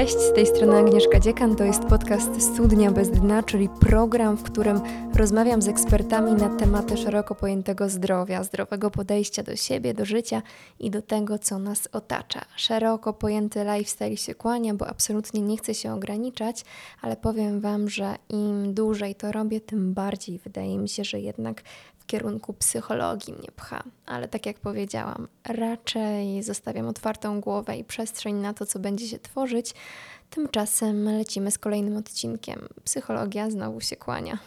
Cześć, z tej strony Agnieszka Dziekan. To jest podcast Studnia bez dna, czyli program, w którym rozmawiam z ekspertami na tematy szeroko pojętego zdrowia, zdrowego podejścia do siebie, do życia i do tego, co nas otacza. Szeroko pojęty lifestyle się kłania, bo absolutnie nie chcę się ograniczać, ale powiem Wam, że im dłużej to robię, tym bardziej wydaje mi się, że jednak kierunku psychologii mnie pcha, ale tak jak powiedziałam, raczej zostawiam otwartą głowę i przestrzeń na to, co będzie się tworzyć. Tymczasem lecimy z kolejnym odcinkiem. Psychologia znowu się kłania.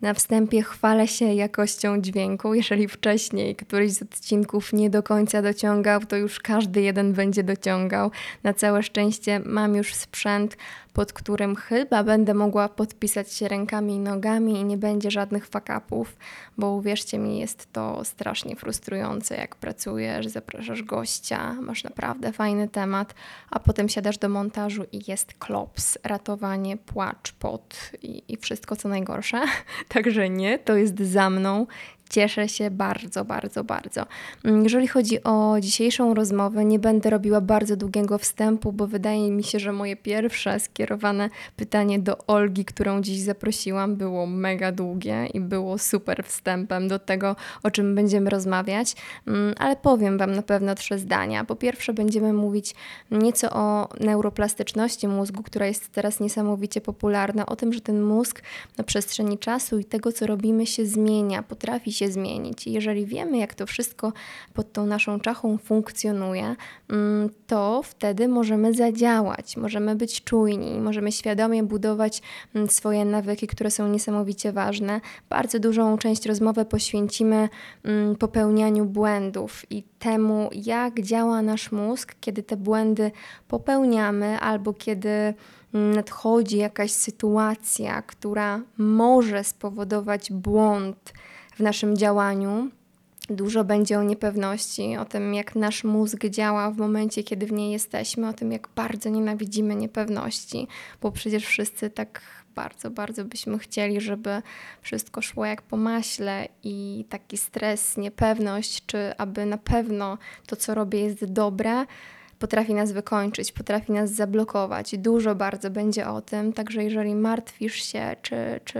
Na wstępie chwalę się jakością dźwięku. Jeżeli wcześniej któryś z odcinków nie do końca dociągał, to już każdy jeden będzie dociągał. Na całe szczęście mam już sprzęt, pod którym chyba będę mogła podpisać się rękami i nogami i nie będzie żadnych fakapów, bo uwierzcie mi, jest to strasznie frustrujące, jak pracujesz, zapraszasz gościa, masz naprawdę fajny temat, a potem siadasz do montażu i jest klops, ratowanie, płacz, pot i, i wszystko co najgorsze. Także nie, to jest za mną. Cieszę się bardzo, bardzo, bardzo. Mm, jeżeli chodzi o dzisiejszą rozmowę, nie będę robiła bardzo długiego wstępu, bo wydaje mi się, że moje pierwsze skierowane pytanie do Olgi, którą dziś zaprosiłam, było mega długie i było super wstępem do tego, o czym będziemy rozmawiać, mm, ale powiem Wam na pewno trzy zdania. Po pierwsze, będziemy mówić nieco o neuroplastyczności mózgu, która jest teraz niesamowicie popularna, o tym, że ten mózg na przestrzeni czasu i tego, co robimy, się zmienia, potrafi się zmienić. Jeżeli wiemy, jak to wszystko pod tą naszą czachą funkcjonuje, mm, to wtedy możemy zadziałać, możemy być czujni, możemy świadomie budować mm, swoje nawyki, które są niesamowicie ważne. Bardzo dużą część rozmowy poświęcimy mm, popełnianiu błędów i temu, jak działa nasz mózg, kiedy te błędy popełniamy albo kiedy nadchodzi jakaś sytuacja, która może spowodować błąd w naszym działaniu. Dużo będzie o niepewności, o tym, jak nasz mózg działa w momencie, kiedy w niej jesteśmy, o tym, jak bardzo nienawidzimy niepewności, bo przecież wszyscy tak bardzo, bardzo byśmy chcieli, żeby wszystko szło jak po maśle i taki stres, niepewność, czy aby na pewno to, co robię, jest dobre, potrafi nas wykończyć, potrafi nas zablokować. Dużo bardzo będzie o tym, także jeżeli martwisz się, czy, czy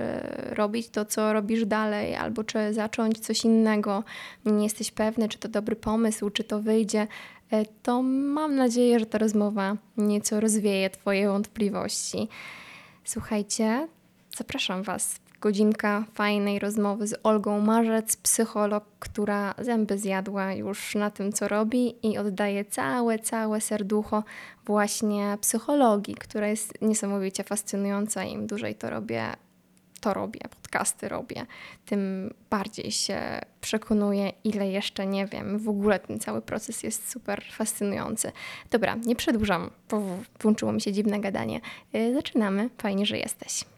robić to, co robisz dalej, albo czy zacząć coś innego, nie jesteś pewny, czy to dobry pomysł, czy to wyjdzie, e, to mam nadzieję, że ta rozmowa nieco rozwieje Twoje wątpliwości. Słuchajcie, zapraszam Was godzinka fajnej rozmowy z Olgą Marzec, psycholog, która zęby zjadła już na tym, co robi i oddaje całe, całe serducho właśnie psychologii, która jest niesamowicie fascynująca. Im dłużej to robię, to robię, podcasty robię, tym bardziej się przekonuję, ile jeszcze nie wiem. W ogóle ten cały proces jest super fascynujący. Dobra, nie przedłużam, bo włączyło mi się dziwne gadanie. Y, zaczynamy. Fajnie, że jesteś.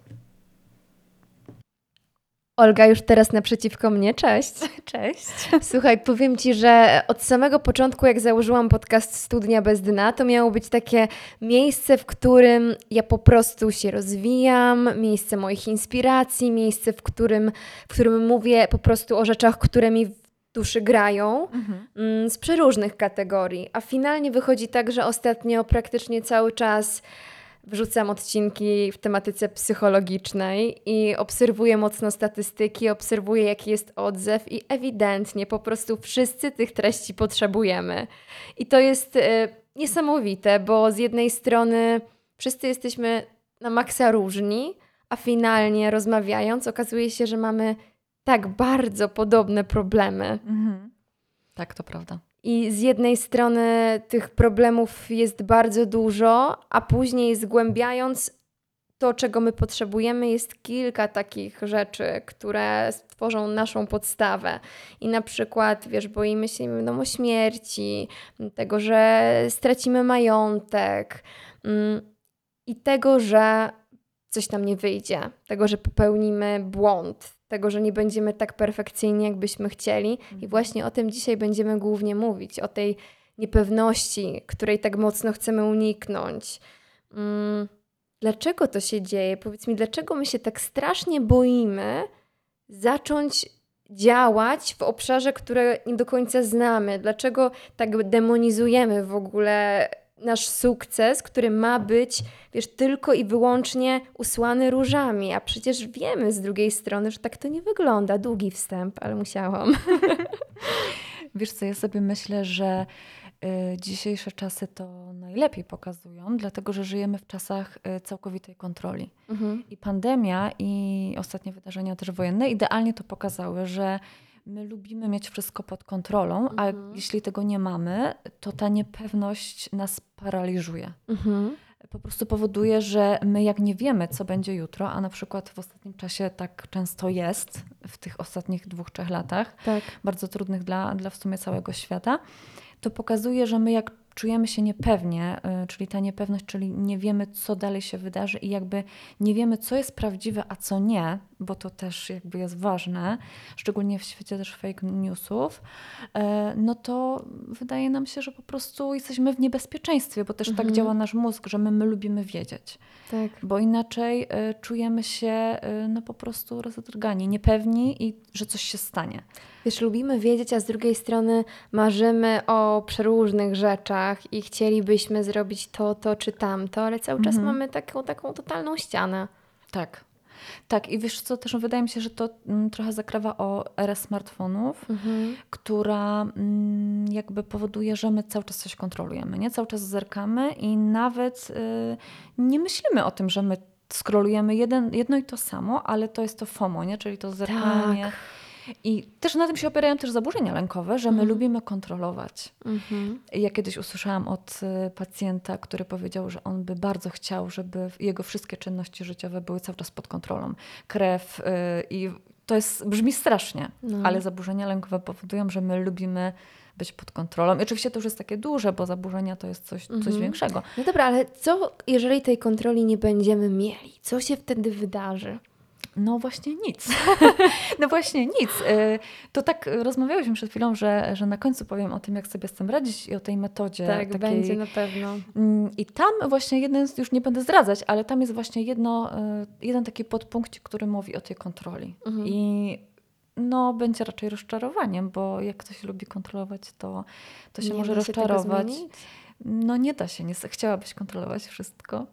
Olga już teraz naprzeciwko mnie. Cześć. Cześć. Słuchaj, powiem Ci, że od samego początku, jak założyłam podcast Studnia bez dna, to miało być takie miejsce, w którym ja po prostu się rozwijam, miejsce moich inspiracji, miejsce, w którym, w którym mówię po prostu o rzeczach, które mi w duszy grają mhm. Mm, z przeróżnych kategorii. A finalnie wychodzi tak, że ostatnio praktycznie cały czas wrzucam odcinki w tematyce psychologicznej i obserwuję mocno statystyki, obserwuję jaki jest odzew i ewidentnie po prostu wszyscy tych treści potrzebujemy. I to jest y, niesamowite, bo z jednej strony wszyscy jesteśmy na maksa różni, a finalnie rozmawiając okazuje się, że mamy tak bardzo podobne problemy. Mhm. Tak, to prawda. I z jednej strony tych problemów jest bardzo dużo, a później zgłębiając to, czego my potrzebujemy, jest kilka takich rzeczy, które stworzą naszą podstawę. I na przykład, wiesz, boimy się wiadomo, śmierci, tego, że stracimy majątek mm, i tego, że coś nam nie wyjdzie, tego, że popełnimy błąd, tego, że nie będziemy tak perfekcyjni, jakbyśmy chcieli. I mhm. właśnie o tym dzisiaj będziemy głównie mówić, o tej niepewności, której tak mocno chcemy uniknąć. Mm, dlaczego to się dzieje? Powiedz mi, dlaczego my się tak strasznie boimy zacząć działać w obszarze, które nie do końca znamy? Dlaczego tak demonizujemy w ogóle nasz sukces, który ma być, wiesz, tylko i wyłącznie usłany różami, a przecież wiemy z drugiej strony, że tak to nie wygląda. Długi wstęp, ale musiałam. Wiesz co, ja sobie myślę, że y, dzisiejsze czasy to najlepiej pokazują, dlatego że żyjemy w czasach y, całkowitej kontroli. Mhm. I pandemia i ostatnie wydarzenia też wojenne idealnie to pokazały, że my lubimy mieć wszystko pod kontrolą, a mhm. jeśli tego nie mamy, to ta niepewność nas paraliżuje. Mhm. Po prostu powoduje, że my jak nie wiemy, co będzie jutro, a na przykład w ostatnim czasie tak często jest, w tych ostatnich dwóch, trzech latach, tak. bardzo trudnych dla, dla w sumie całego świata, to pokazuje, że my jak czujemy się niepewnie, y, czyli ta niepewność, czyli nie wiemy, co dalej się wydarzy i jakby nie wiemy, co jest prawdziwe, a co nie, bo to też jakby jest ważne, szczególnie w świecie też fake newsów, y, no to wydaje nam się, że po prostu jesteśmy w niebezpieczeństwie, bo też tak mhm. tak działa nasz mózg, że my, my lubimy wiedzieć. Tak. Bo inaczej y, czujemy się no po prostu rozedrgani, niepewni i że coś się stanie. Wiesz, lubimy wiedzieć, a z drugiej strony marzymy o przeróżnych rzeczach i chcielibyśmy zrobić to, to czy tamto, ale cały czas mhm. mamy taką, taką totalną ścianę. Tak. Tak, i wiesz co, też wydaje mi się, że to mm, trochę zakrawa o erę smartfonów, mhm. która mm, jakby powoduje, że my cały czas coś kontrolujemy, nie? Cały czas zerkamy i nawet y, nie myślimy o tym, że my skrolujemy jeden, jedno i to samo, ale to jest to FOMO, nie? Czyli to zerkanie. Tak i też na tym się opierają też zaburzenia lękowe, że my mhm. lubimy kontrolować. Mhm. Ja kiedyś usłyszałam od y, pacjenta, który powiedział, że on by bardzo chciał, żeby jego wszystkie czynności życiowe były cały czas pod kontrolą. Krew yy, i to jest, brzmi strasznie, no. ale zaburzenia lękowe powodują, że my lubimy być pod kontrolą. I oczywiście to już jest takie duże, bo zaburzenia to jest coś, mhm. coś większego. No dobra, ale co jeżeli tej kontroli nie będziemy mieli? Co się wtedy wydarzy? No właśnie nic. no właśnie nic. Y, to tak rozmawiałyśmy przed chwilą, że, że na końcu powiem o tym, jak sobie z tym radzić i o tej metodzie. Tak, takiej... będzie na pewno. Mm, I tam właśnie jeden, już nie będę zdradzać, ale tam jest właśnie jedno, y, jeden taki podpunkt, który mówi o tej kontroli. Mhm. I no, będzie raczej rozczarowaniem, bo jak ktoś lubi kontrolować, to, to się nie może rozczarować. No nie da się, nie chciałabyś kontrolować wszystko.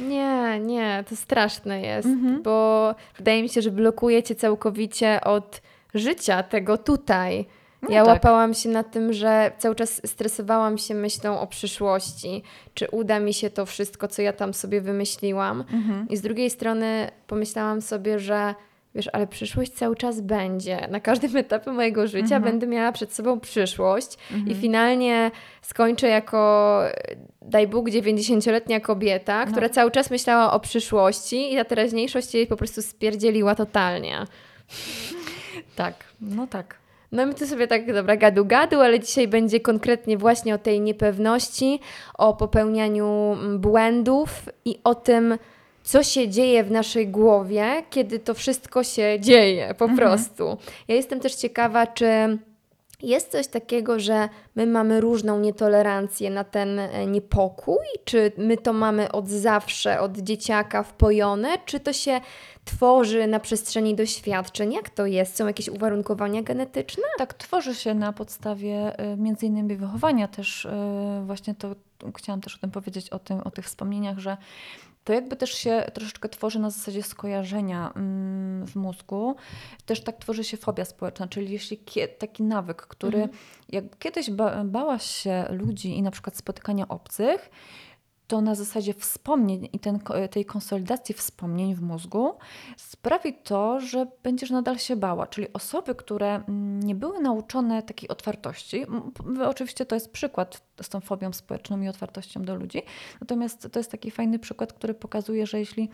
Nie, nie, to straszne jest, mhm. bo wydaje mi się, że blokuje cię całkowicie od życia tego tutaj. No ja tak. łapałam się na tym, że cały czas stresowałam się myślą o przyszłości, czy uda mi się to wszystko, co ja tam sobie wymyśliłam. Mhm. I z drugiej strony pomyślałam sobie, że wiesz, ale przyszłość cały czas będzie. Na każdym etapie mojego życia mhm. będę miała przed sobą przyszłość mhm. i finalnie skończę jako, daj Bóg, 90-letnia kobieta, no. która cały czas myślała o przyszłości i ta teraźniejszość jej po prostu spierdzieliła totalnie. Tak, no tak. No my tu sobie tak, dobra, gadu gadu, ale dzisiaj będzie konkretnie właśnie o tej niepewności, o popełnianiu błędów i o tym, co się dzieje w naszej głowie, kiedy to wszystko się dzieje po mhm. prostu. Ja jestem też ciekawa, czy jest coś takiego, że my mamy różną nietolerancję na ten e, niepokój? Czy my to mamy od zawsze, od dzieciaka wpojone? Czy to się tworzy na przestrzeni doświadczeń? Jak to jest? Są jakieś uwarunkowania genetyczne? Tak, tworzy się na podstawie e, między innymi wychowania też. E, właśnie to chciałam też o tym powiedzieć, o, tym, o tych wspomnieniach, że to jakby też się troszeczkę tworzy na zasadzie skojarzenia mm, w mózgu. Też tak tworzy się fobia społeczna, czyli jeśli taki nawyk, który mhm. jak kiedyś ba bałaś się ludzi i na przykład spotykania obcych, to na zasadzie wspomnień i ten, tej konsolidacji wspomnień w mózgu sprawi to, że będziesz nadal się bała. Czyli osoby, które mm, nie były nauczone takiej otwartości, oczywiście to jest przykład z tą fobią społeczną i otwartością do ludzi, natomiast to jest taki fajny przykład, który pokazuje, że jeśli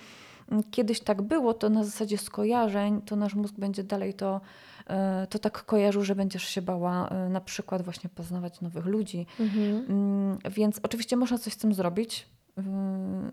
mm, kiedyś tak było, to na zasadzie skojarzeń, to nasz mózg będzie dalej to to tak kojarzył, że będziesz się bała e, na przykład właśnie poznawać nowych ludzi. Mhm. Mm, więc oczywiście można coś z tym zrobić.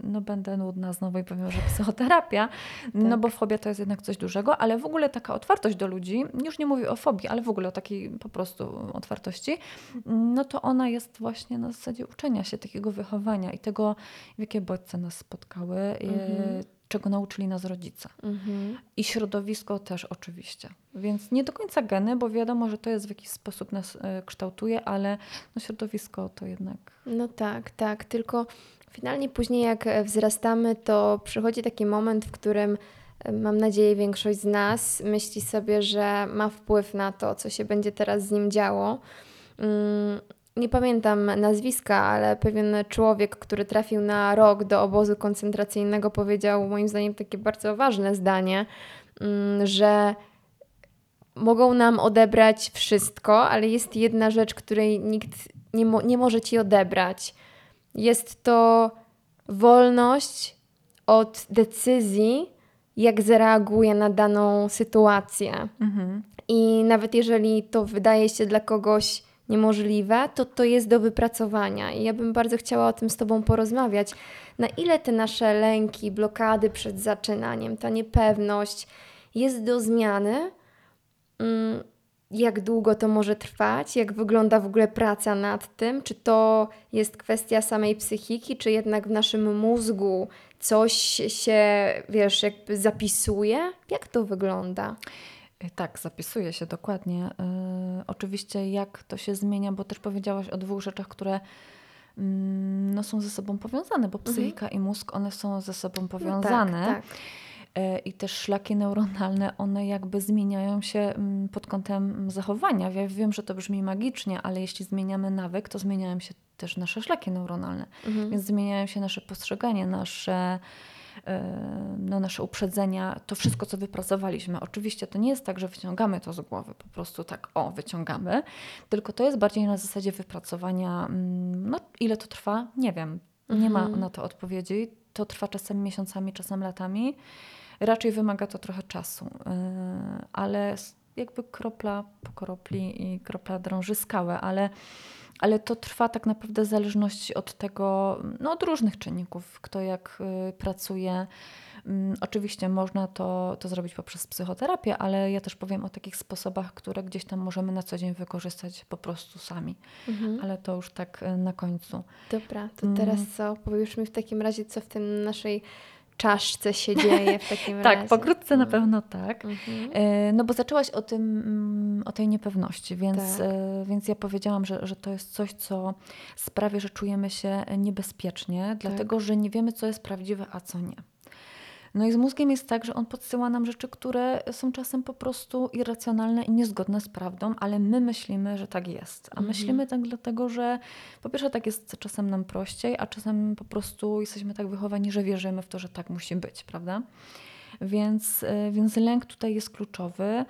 No będę nudna znowu i powiem, że psychoterapia, tak. no bo fobia to jest jednak coś dużego, ale w ogóle taka otwartość do ludzi, już nie mówię o fobii, ale w ogóle o takiej po prostu otwartości, no to ona jest właśnie na zasadzie uczenia się, takiego wychowania i tego, jakie bodźce nas spotkały. Mhm czego nauczyli nas rodzice. Mhm. I środowisko też oczywiście. Więc nie do końca geny, bo wiadomo, że to jest w jakiś sposób nas e, kształtuje, ale no środowisko to jednak. No tak, tak. Tylko finalnie później, jak e, wzrastamy, to przychodzi taki moment, w którym e, mam nadzieję, większość z nas myśli sobie, że ma wpływ na to, co się będzie teraz z nim działo. Nie pamiętam nazwiska, ale pewien człowiek, który trafił na rok do obozu koncentracyjnego, powiedział moim zdaniem takie bardzo ważne zdanie, mm, że mogą nam odebrać wszystko, ale jest jedna rzecz, której nikt nie, mo- nie może ci odebrać. Jest to wolność od decyzji, jak zareaguje na daną sytuację. I nawet jeżeli to wydaje się dla kogoś niemożliwe, to to jest do wypracowania. I ja bym bardzo chciała o tym z Tobą porozmawiać. Na ile te nasze lęki, blokady przed zaczynaniem, ta niepewność jest do zmiany? Mm, Jak długo to może trwać? Jak wygląda w ogóle praca nad tym? Czy to jest kwestia samej psychiki, czy jednak w naszym mózgu coś się, wiesz, jakby zapisuje? Jak to wygląda? Tak, zapisuje się dokładnie. E, oczywiście, jak to się zmienia, bo też powiedziałaś o dwóch rzeczach, które mm, no, są ze sobą powiązane, bo psychika i mózg, one są ze sobą powiązane. Mhm. No tak, tak. E, I też szlaki neuronalne, one jakby zmieniają się mm, pod kątem zachowania. Ja wiem, że to brzmi magicznie, ale jeśli zmieniamy nawyk, to zmieniają się też nasze szlaki neuronalne. Mhm. Więc zmieniają się nasze postrzeganie, nasze, no, nasze uprzedzenia, to wszystko, co wypracowaliśmy. Oczywiście to nie jest tak, że wyciągamy to z głowy, po prostu tak, o, wyciągamy, tylko to jest bardziej na zasadzie wypracowania. mm, No, ile to trwa? Nie wiem. Nie ma Mhm. na to odpowiedzi. To trwa czasem miesiącami, czasem latami. Raczej wymaga to trochę czasu, ale jakby kropla po kropli i kropla drąży skałę, ale, ale to trwa tak naprawdę w zależności od tego, no od różnych czynników, kto jak y, pracuje. Mm, Oczywiście można to, to zrobić poprzez psychoterapię, ale ja też powiem o takich sposobach, które gdzieś tam możemy na co dzień wykorzystać po prostu sami. Mhm. Ale to już tak y, na końcu. Dobra, to Mm. teraz co? Powiesz mi w takim razie, co w tym naszej czaszce się dzieje w takim razie. Tak, pokrótce na Mm. pewno tak. Mhm. E, No bo zaczęłaś o tym, mm, o tej niepewności, więc, Tak. e, więc ja powiedziałam, że, że to jest coś, co sprawia, że czujemy się niebezpiecznie, dlatego że nie wiemy, co jest prawdziwe, a co nie. No i z mózgiem jest tak, że on podsyła nam rzeczy, które są czasem po prostu irracjonalne i niezgodne z prawdą, ale my myślimy, że tak jest. A Mhm. myślimy tak dlatego, że po pierwsze tak jest czasem nam prościej, a czasem po prostu jesteśmy tak wychowani, że wierzymy w to, że tak musi być, prawda? Więc, y, więc lęk tutaj jest kluczowy.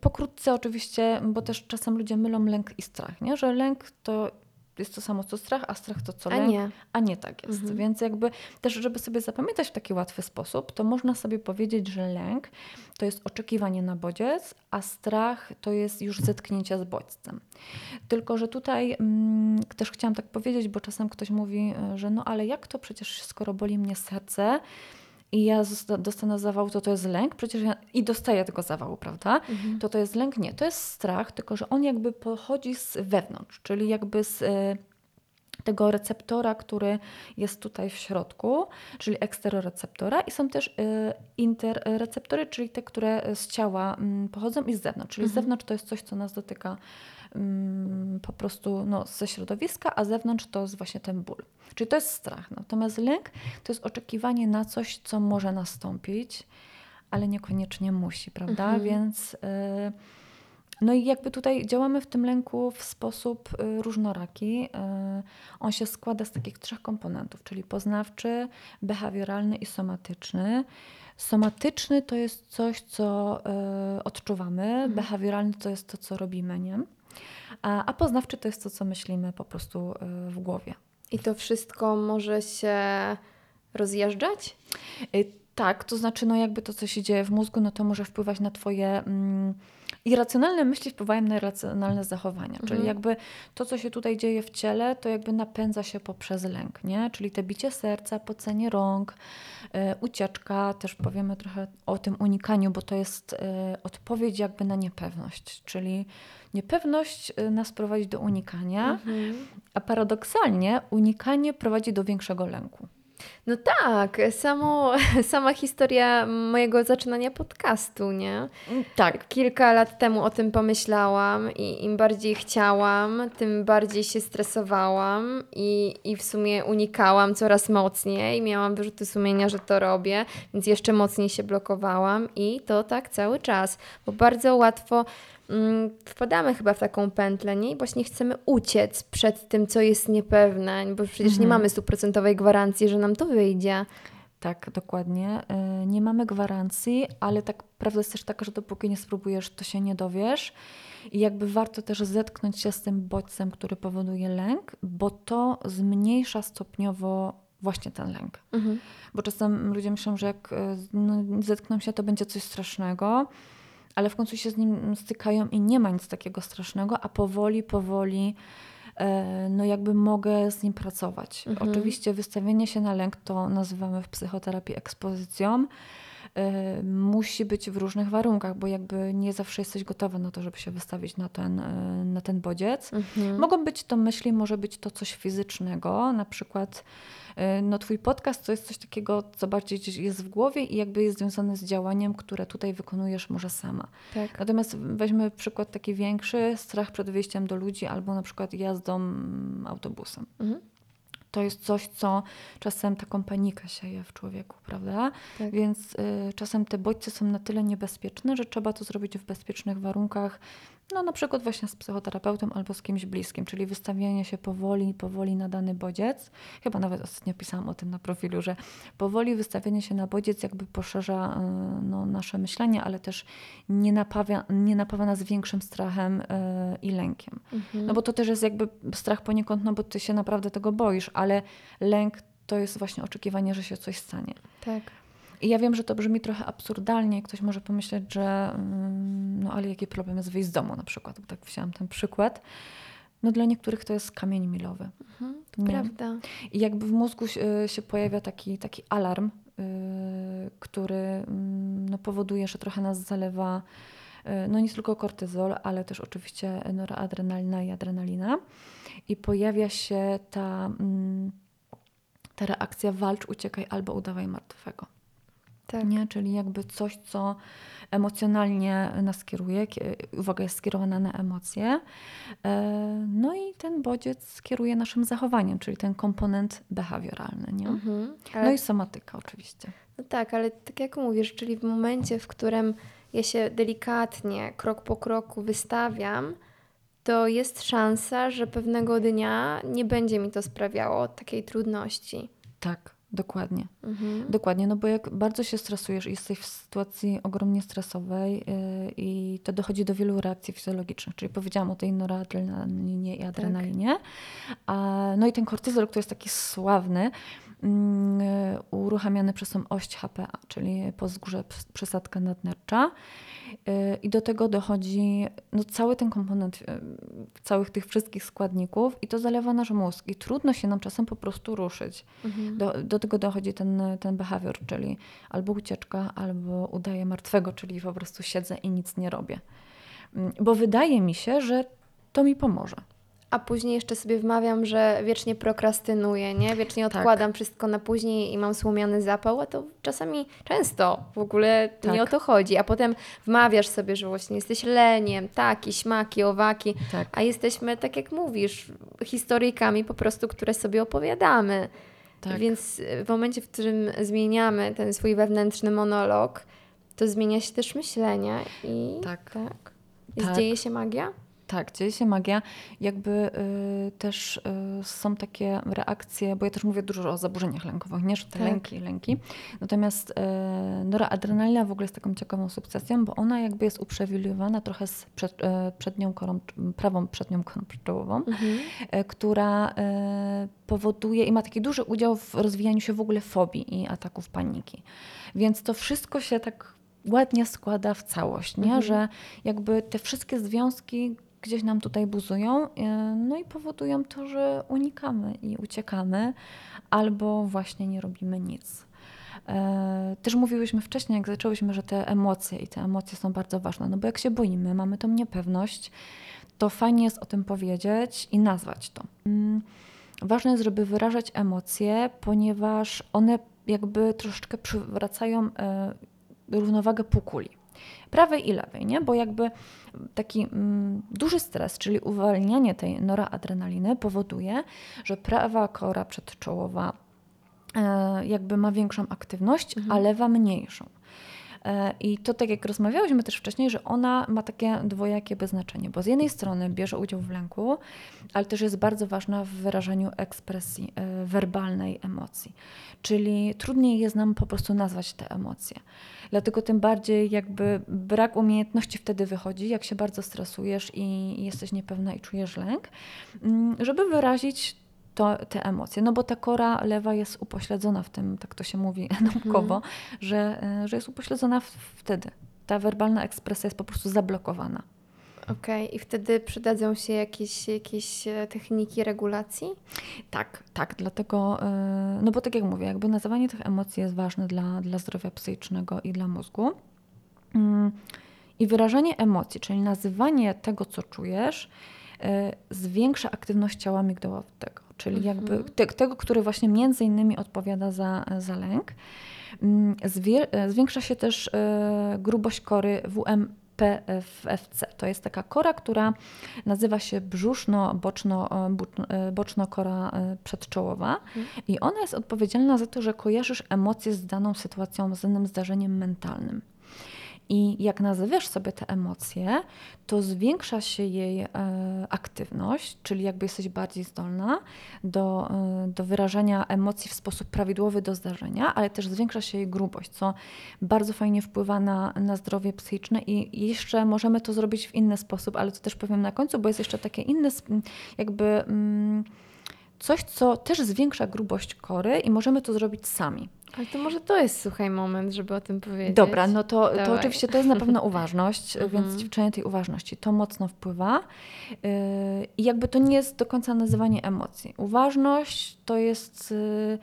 Pokrótce oczywiście, bo też czasem ludzie mylą lęk i strach, nie? że lęk to jest to samo co strach, a strach to co A lęk, nie. a nie tak jest. Mhm. Więc jakby też, żeby sobie zapamiętać w taki łatwy sposób, to można sobie powiedzieć, że lęk to jest oczekiwanie na bodziec, a strach to jest już zetknięcie z bodźcem. Tylko, że tutaj mm, też chciałam tak powiedzieć, bo czasem ktoś mówi, y, że no ale jak to przecież skoro boli mnie serce, i ja dostanę zawału, to to jest lęk, przecież ja i dostaję tego zawału, prawda? Mhm. To to jest lęk? Nie, to jest strach, tylko że on jakby pochodzi z wewnątrz, czyli jakby z e, tego receptora, który jest tutaj w środku, czyli eksteroreceptora i są też e, interreceptory, czyli te, które z ciała mm, pochodzą i z zewnątrz. Czyli z Mhm. zewnątrz to jest coś, co nas dotyka po prostu no, ze środowiska, a zewnątrz to jest właśnie ten ból. Czyli to jest strach. Natomiast lęk to jest oczekiwanie na coś, co może nastąpić, ale niekoniecznie musi, prawda? Mhm. Więc y, no i jakby tutaj działamy w tym lęku w sposób y, różnoraki. Y, on się składa z takich trzech komponentów, czyli poznawczy, behawioralny i somatyczny. Somatyczny to jest coś, co odczuwamy, behawioralny to jest to, co robimy, nie? A, a poznawczy to jest to, co myślimy po prostu y, w głowie. I to wszystko może się rozjeżdżać? Y, Tak, to znaczy, no jakby to, co się dzieje w mózgu, no to może wpływać na Twoje mm, irracjonalne myśli, wpływają na irracjonalne zachowania. Czyli Mhm. jakby to, co się tutaj dzieje w ciele, to jakby napędza się poprzez lęk, nie? Czyli te bicie serca, pocenie rąk, y, ucieczka, też powiemy trochę o tym unikaniu, bo to jest y, odpowiedź jakby na niepewność. Czyli niepewność y, nas prowadzi do unikania, Mhm. a paradoksalnie unikanie prowadzi do większego lęku. No tak, samo, sama historia mojego zaczynania podcastu, nie? Tak. Kilka lat temu o tym pomyślałam i im bardziej chciałam, tym bardziej się stresowałam i, i w sumie unikałam coraz mocniej. Miałam wyrzuty sumienia, że to robię, więc jeszcze mocniej się blokowałam i to tak cały czas, bo bardzo łatwo mm, wpadamy chyba w taką pętlę, nie? I właśnie chcemy uciec przed tym, co jest niepewne, bo przecież nie mamy stuprocentowej gwarancji, że nam to wyjdzie. Tak, dokładnie. Y, Nie mamy gwarancji, ale tak prawda jest też taka, że dopóki nie spróbujesz, to się nie dowiesz. I jakby warto też zetknąć się z tym bodźcem, który powoduje lęk, bo to zmniejsza stopniowo właśnie ten lęk. Bo czasem ludzie myślą, że jak y, no, zetkną się, to będzie coś strasznego, ale w końcu się z nim stykają i nie ma nic takiego strasznego, a powoli, powoli e, no jakby mogę z nim pracować. Oczywiście wystawienie się na lęk to nazywamy w psychoterapii ekspozycją. E, Musi być w różnych warunkach, bo jakby nie zawsze jesteś gotowa na to, żeby się wystawić na ten, e, na ten bodziec. Mogą być to myśli, może być to coś fizycznego, na przykład e, no twój podcast to jest coś takiego, co bardziej jest w głowie i jakby jest związane z działaniem, które tutaj wykonujesz może sama. Tak. Natomiast weźmy przykład taki większy, strach przed wyjściem do ludzi albo na przykład jazdą autobusem. Mhm. To jest coś, co czasem taką panikę sieje w człowieku, prawda? Tak. Więc y, czasem te bodźce są na tyle niebezpieczne, że trzeba to zrobić w bezpiecznych warunkach, no na przykład właśnie z psychoterapeutą albo z kimś bliskim, czyli wystawianie się powoli, powoli na dany bodziec. Chyba nawet ostatnio pisałam o tym na profilu, że powoli wystawianie się na bodziec jakby poszerza y, no, nasze myślenie, ale też nie napawa, nie napawa nas większym strachem y, i lękiem. No bo to też jest jakby strach poniekąd, no bo ty się naprawdę tego boisz, ale lęk to jest właśnie oczekiwanie, że się coś stanie. Tak. I ja wiem, że to brzmi trochę absurdalnie. Ktoś może pomyśleć, że mm, no ale jaki problem jest wyjść z domu na przykład, bo tak wzięłam ten przykład. No dla niektórych to jest kamień milowy. Mhm, to Nie. prawda. I jakby w mózgu się, się pojawia taki, taki alarm, yy, który mm, no, powoduje, że trochę nas zalewa yy, no nie tylko kortyzol, ale też oczywiście noradrenalina i adrenalina. I pojawia się ta, mm, ta reakcja walcz, uciekaj albo udawaj martwego. Tak. Nie? Czyli jakby coś, co emocjonalnie nas kieruje, kie- uwaga jest skierowana na emocje. E, No i ten bodziec kieruje naszym zachowaniem, czyli ten komponent behawioralny. Nie? Mhm. No Ale i somatyka oczywiście. No tak, ale tak jak mówisz, czyli w momencie, w którym ja się delikatnie, krok po kroku wystawiam, to jest szansa, że pewnego dnia nie będzie mi to sprawiało takiej trudności. Tak, dokładnie. Mhm. Dokładnie, no bo jak bardzo się stresujesz i jesteś w sytuacji ogromnie stresowej yy, i to dochodzi do wielu reakcji fizjologicznych, czyli powiedziałam o tej noradrenalinie i adrenalinie, a, no i ten kortyzol, który jest taki sławny, mm, yy, uruchamiany przez tą oś HPA, czyli pozgórze przesadka nadnercza yy, i do tego dochodzi no, cały ten komponent yy, całych tych wszystkich składników i to zalewa nasz mózg i trudno się nam czasem po prostu ruszyć. Mhm. Do, do tego dochodzi ten, ten behawior, czyli albo ucieczka, albo udaję martwego, czyli po prostu siedzę i nic nie robię. Mm, Bo wydaje mi się, że to mi pomoże. A później jeszcze sobie wmawiam, że wiecznie prokrastynuję, nie? Wiecznie Tak. odkładam wszystko na później i mam słomiany zapał, a to czasami często w ogóle nie Tak. o to chodzi. A potem wmawiasz sobie, że właśnie jesteś leniem, taki, śmaki, owaki, Tak. a jesteśmy, tak jak mówisz, historyjkami po prostu, które sobie opowiadamy. Tak. Więc w momencie, w którym zmieniamy ten swój wewnętrzny monolog, to zmienia się też myślenie i Tak. tak. I Tak. dzieje się magia? Tak, dzieje się magia. Jakby y, też y, są takie reakcje, bo ja też mówię dużo o zaburzeniach lękowych, nie, że te Tak. lęki, lęki. Natomiast y, noradrenalina w ogóle jest taką ciekawą sukcesją, bo ona jakby jest uprzywilejowana trochę z przed, y, przednią korą, prawą przednią korą pszczołową, e, która e, powoduje i ma taki duży udział w rozwijaniu się w ogóle fobii i ataków paniki. Więc to wszystko się tak ładnie składa w całość, nie? Mhm. że jakby te wszystkie związki gdzieś nam tutaj buzują, e, no i powodują to, że unikamy i uciekamy, albo właśnie nie robimy nic. E, Też mówiłyśmy wcześniej, jak zaczęłyśmy, że te emocje i te emocje są bardzo ważne, no bo jak się boimy, mamy tą niepewność, to fajnie jest o tym powiedzieć i nazwać to. Mm, ważne jest, żeby wyrażać emocje, ponieważ one jakby troszeczkę przywracają e, równowagę półkuli. Prawej i lewej, nie? Bo jakby taki mm, duży stres, czyli uwalnianie tej noradrenaliny powoduje, że prawa kora przedczołowa e, jakby ma większą aktywność, Mhm. a lewa mniejszą. E, I to tak jak rozmawiałyśmy też wcześniej, że ona ma takie dwojakie znaczenie, bo z jednej strony bierze udział w lęku, ale też jest bardzo ważna w wyrażaniu ekspresji e, werbalnej emocji. Czyli trudniej jest nam po prostu nazwać te emocje. Dlatego tym bardziej jakby brak umiejętności wtedy wychodzi, jak się bardzo stresujesz i jesteś niepewna i czujesz lęk, mm, żeby wyrazić to, te emocje. No bo ta kora lewa jest upośledzona w tym, tak to się mówi naukowo, że, e, że jest upośledzona wtedy. Ta werbalna ekspresja jest po prostu zablokowana. Okej, i wtedy przydadzą się jakieś, jakieś e, techniki regulacji? Tak, tak, dlatego, e, no bo tak jak mówię, jakby nazywanie tych emocji jest ważne dla, dla zdrowia psychicznego i dla mózgu. Mm, I wyrażanie emocji, czyli nazywanie tego, co czujesz, zwiększa aktywność ciała migdałowego, czyli jakby te, tego, który właśnie między innymi odpowiada za, za lęk. Mm, Zwie, e, zwiększa się też e, grubość kory WM PFFC. To jest taka kora, która nazywa się brzuszno-boczno-kora przedczołowa i ona jest odpowiedzialna za to, że kojarzysz emocje z daną sytuacją, z danym zdarzeniem mentalnym. I jak nazywasz sobie te emocje, to zwiększa się jej e, aktywność, czyli jakby jesteś bardziej zdolna do, e, do wyrażania emocji w sposób prawidłowy do zdarzenia, ale też zwiększa się jej grubość, co bardzo fajnie wpływa na, na zdrowie psychiczne i jeszcze możemy to zrobić w inny sposób, ale to też powiem na końcu, bo jest jeszcze takie inne jakby... Mm, coś, co też zwiększa grubość kory i możemy to zrobić sami. Ale to może to jest, słuchaj, moment, żeby o tym powiedzieć. Dobra, no to, to oczywiście to jest na pewno uważność, Mhm. więc ćwiczenie tej uważności to mocno wpływa. Yy, I jakby to nie jest do końca nazywanie emocji. Uważność to jest yy,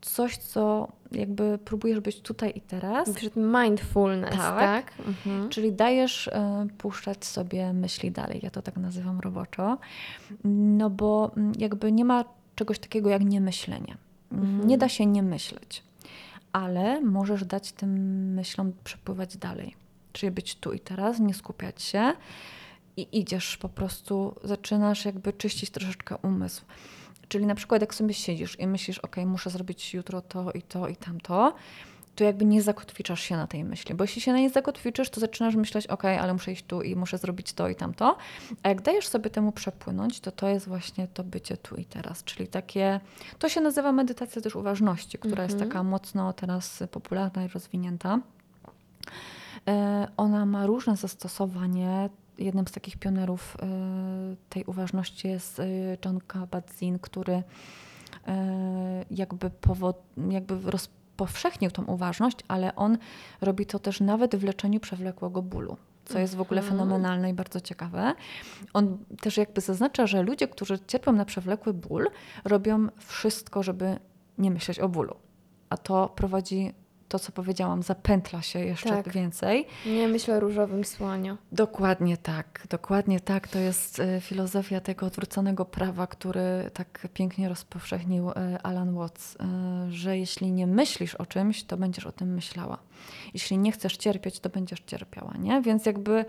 coś, co jakby próbujesz być tutaj i teraz. Przed mindfulness, Tak. tak? Mhm. Czyli dajesz e, puszczać sobie myśli dalej. Ja to tak nazywam roboczo. No bo mm, jakby nie ma czegoś takiego jak niemyślenie. Mhm. Nie da się nie myśleć, ale możesz dać tym myślom przepływać dalej. Czyli być tu i teraz, nie skupiać się i idziesz po prostu, zaczynasz jakby czyścić troszeczkę umysł. Czyli na przykład jak sobie siedzisz i myślisz, ok, muszę zrobić jutro to i to i tamto, to jakby nie zakotwiczasz się na tej myśli. Bo jeśli się na niej zakotwiczysz, to zaczynasz myśleć, ok, ale muszę iść tu i muszę zrobić to i tamto. A jak dajesz sobie temu przepłynąć, to to jest właśnie to bycie tu i teraz. Czyli takie, to się nazywa medytacja też uważności, która jest Mhm. taka mocno teraz popularna i rozwinięta. E, Ona ma różne zastosowanie. Jednym z takich pionerów e, tej uważności jest e, John Kabat-Zinn, który e, jakby, powod, jakby rozpowszechnił tą uważność, ale on robi to też nawet w leczeniu przewlekłego bólu, co jest w ogóle Mhm. fenomenalne i bardzo ciekawe. On też jakby zaznacza, że ludzie, którzy cierpią na przewlekły ból, robią wszystko, żeby nie myśleć o bólu. A to prowadzi, to co powiedziałam, zapętla się jeszcze Tak. więcej. Nie myślę o różowym słoniu. Dokładnie tak, dokładnie tak. To jest e, filozofia tego odwróconego prawa, który tak pięknie rozpowszechnił e, Alan Watts, e, że jeśli nie myślisz o czymś, to będziesz o tym myślała. Jeśli nie chcesz cierpieć, to będziesz cierpiała, nie? Więc jakby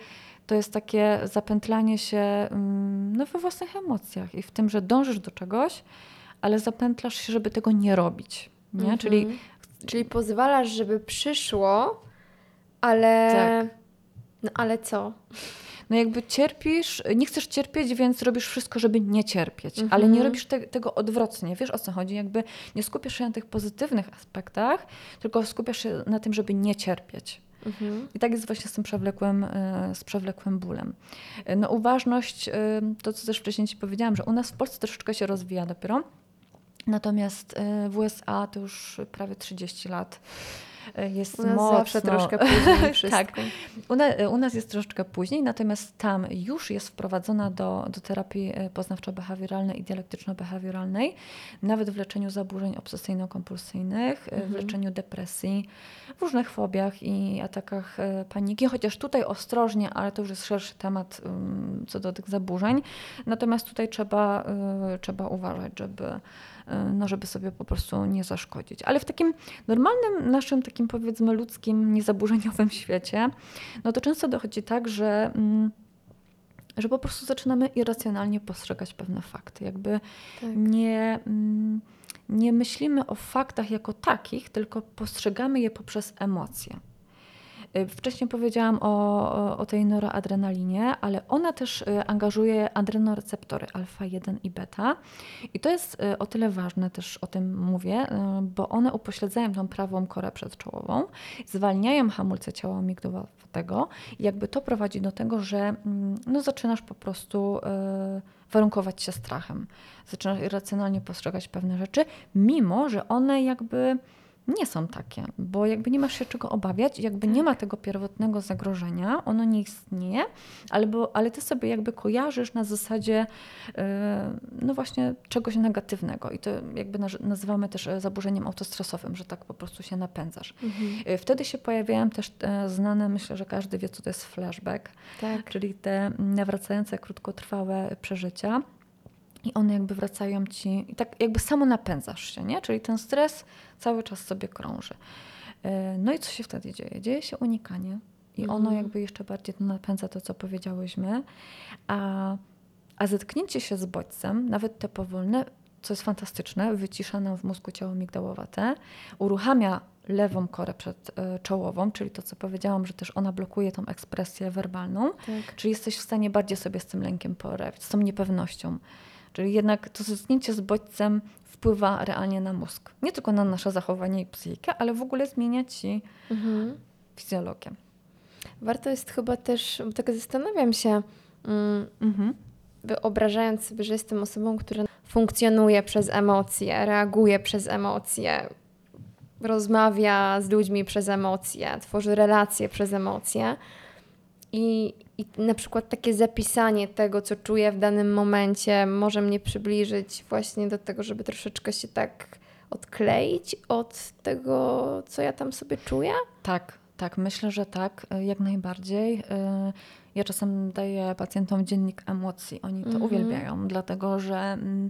to jest takie zapętlanie się mm, no, we własnych emocjach i w tym, że dążysz do czegoś, ale zapętlasz się, żeby tego nie robić, nie? Mhm. Czyli Czyli pozwalasz, żeby przyszło, ale... Tak. No ale co? No jakby cierpisz, nie chcesz cierpieć, więc robisz wszystko, żeby nie cierpieć, Mhm. ale nie robisz te, tego odwrotnie. Wiesz o co chodzi? Jakby nie skupiasz się na tych pozytywnych aspektach, tylko skupiasz się na tym, żeby nie cierpieć. Mhm. I tak jest właśnie z tym przewlekłym, e, z przewlekłym bólem. E, No uważność, e, to co też wcześniej Ci powiedziałam, że u nas w Polsce troszeczkę się rozwija dopiero. Natomiast e, w USA to już prawie 30 lat e, jest U nas mocno... zawsze troszkę później wszystko. tak. U, na, u nas jest troszeczkę później, natomiast tam już jest wprowadzona do, do terapii poznawczo-behawioralnej i dialektyczno-behawioralnej, nawet w leczeniu zaburzeń obsesyjno-kompulsyjnych, e, w Mhm. leczeniu depresji, w różnych fobiach i atakach paniki, chociaż tutaj ostrożnie, ale to już jest szerszy temat ym, co do tych zaburzeń. Natomiast tutaj trzeba, y, trzeba uważać, żeby, y, no, żeby sobie po prostu nie zaszkodzić. Ale w takim normalnym, naszym takim powiedzmy ludzkim, niezaburzeniowym świecie, no to często dochodzi tak, że, mm, że po prostu zaczynamy irracjonalnie postrzegać pewne fakty. Jakby Tak. nie, mm, nie myślimy o faktach jako takich, tylko postrzegamy je poprzez emocje. Y, Wcześniej powiedziałam o, o- tej noradrenalinie, ale ona też y, angażuje adrenoreceptory alfa 1 i beta. I to jest y, o tyle ważne, też o tym mówię, bo one upośledzają tą prawą korę przedczołową, zwalniają hamulce ciała amigdałowego i jakby to prowadzi do tego, że mm, no, zaczynasz po prostu warunkować się strachem. Zaczynasz irracjonalnie postrzegać pewne rzeczy, mimo że one jakby nie są takie, bo jakby nie masz się czego obawiać, jakby nie ma tego pierwotnego zagrożenia, ono nie istnieje, albo, ale ty sobie jakby kojarzysz na zasadzie e, no właśnie czegoś negatywnego i to jakby naz- nazywamy też e, zaburzeniem autostresowym, że tak po prostu się napędzasz. Mhm. E, Wtedy się pojawiają też znane, myślę, że każdy wie, co to jest flashback, Tak. czyli te nawracające krótkotrwałe przeżycia. I one jakby wracają ci, i tak jakby samo napędzasz się, nie? Czyli ten stres cały czas sobie krąży. E, No i co się wtedy dzieje? Dzieje się unikanie. I ono Mhm. jakby jeszcze bardziej napędza to, co powiedziałyśmy. A, a zetknięcie się z bodźcem, nawet te powolne, co jest fantastyczne, wycisza nam w mózgu ciało migdałowate, uruchamia lewą korę przedczołową, czyli to, co powiedziałam, że też ona blokuje tą ekspresję werbalną. Tak. Czyli jesteś w stanie bardziej sobie z tym lękiem poradzić, z tą niepewnością. Czyli jednak to zetknięcie z bodźcem wpływa realnie na mózg. Nie tylko na nasze zachowanie i psychikę, ale w ogóle zmienia ci Mhm. fizjologię. Warto jest chyba też, bo tak zastanawiam się, mm, Mhm. wyobrażając sobie, że jestem osobą, która funkcjonuje przez emocje, reaguje przez emocje, rozmawia z ludźmi przez emocje, tworzy relacje przez emocje. I, I na przykład takie zapisanie tego, co czuję w danym momencie, może mnie przybliżyć właśnie do tego, żeby troszeczkę się tak odkleić od tego, co ja tam sobie czuję. Tak, tak, myślę, że tak, y, jak najbardziej. Y, Ja czasem daję pacjentom dziennik emocji, oni to Mhm. uwielbiają, dlatego że mm,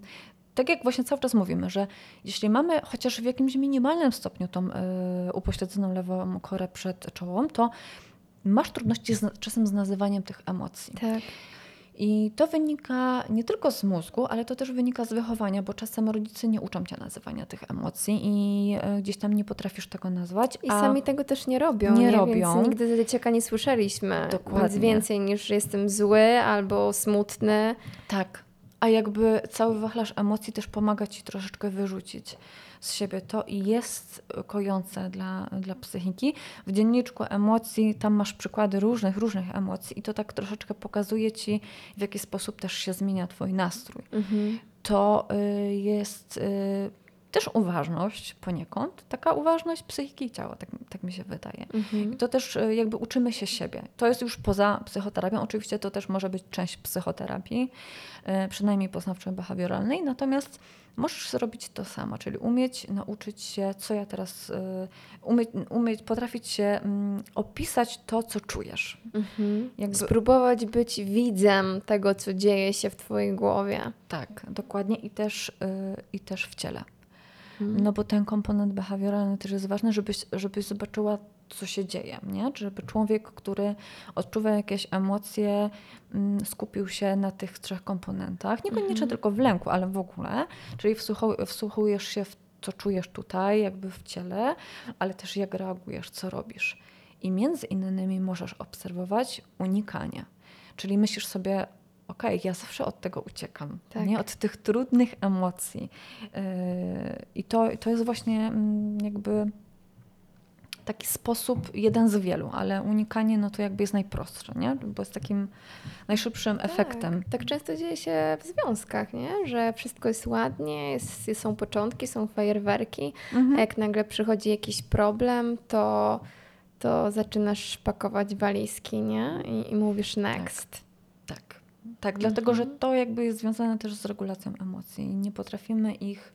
tak jak właśnie cały czas mówimy, że jeśli mamy chociaż w jakimś minimalnym stopniu tą y, upośledzoną lewą korę przed czołą, to masz trudności z, czasem z nazywaniem tych emocji. Tak. I to wynika nie tylko z mózgu, ale to też wynika z wychowania, bo czasem rodzice nie uczą cię nazywania tych emocji i e, gdzieś tam nie potrafisz tego nazwać. I sami tego też nie robią. Nie Nie, robią. Więc nigdy za dzieciaka nie słyszeliśmy. Dokładnie. Nic więcej niż jestem zły albo smutny. Tak. A jakby cały wachlarz emocji też pomaga ci troszeczkę wyrzucić z siebie to i jest kojące dla, dla psychiki. W dzienniczku emocji tam masz przykłady różnych, różnych emocji i to tak troszeczkę pokazuje ci, w jaki sposób też się zmienia twój nastrój. To y, jest y, też uważność poniekąd, taka uważność psychiki i ciała, tak, tak mi się wydaje. I to też y, jakby uczymy się siebie. To jest już poza psychoterapią. Oczywiście to też może być część psychoterapii, y, przynajmniej poznawczo-behawioralnej. Natomiast możesz zrobić to samo, czyli umieć nauczyć się, co ja teraz, y, umieć, umieć potrafić się mm, opisać to, co czujesz. Jakby, Spróbować być widzem tego, co dzieje się w Twojej głowie. tak, dokładnie i też, y, i też w ciele. No bo ten komponent behawioralny też jest ważny, żebyś, żebyś zobaczyła, co się dzieje, nie? Żeby człowiek, który odczuwa jakieś emocje, mm, skupił się na tych trzech komponentach. Niekoniecznie tylko w lęku, ale w ogóle. Czyli wsłuchu- wsłuchujesz się w co czujesz tutaj, jakby w ciele, ale też jak reagujesz, co robisz. I między innymi możesz obserwować unikanie. Czyli myślisz sobie, okej, ja zawsze od tego uciekam, Tak. nie? od tych trudnych emocji. Yy, I to, to jest właśnie mm, jakby taki sposób jeden z wielu, ale unikanie no to jakby jest najprostsze, nie? bo jest takim najszybszym efektem. Tak często dzieje się w związkach, nie? że wszystko jest ładnie, jest, są początki, są fajerwerki, a jak nagle przychodzi jakiś problem, to, to zaczynasz pakować walizki nie? I, i mówisz next. Tak, tak dlatego że to jakby jest związane też z regulacją emocji i nie potrafimy ich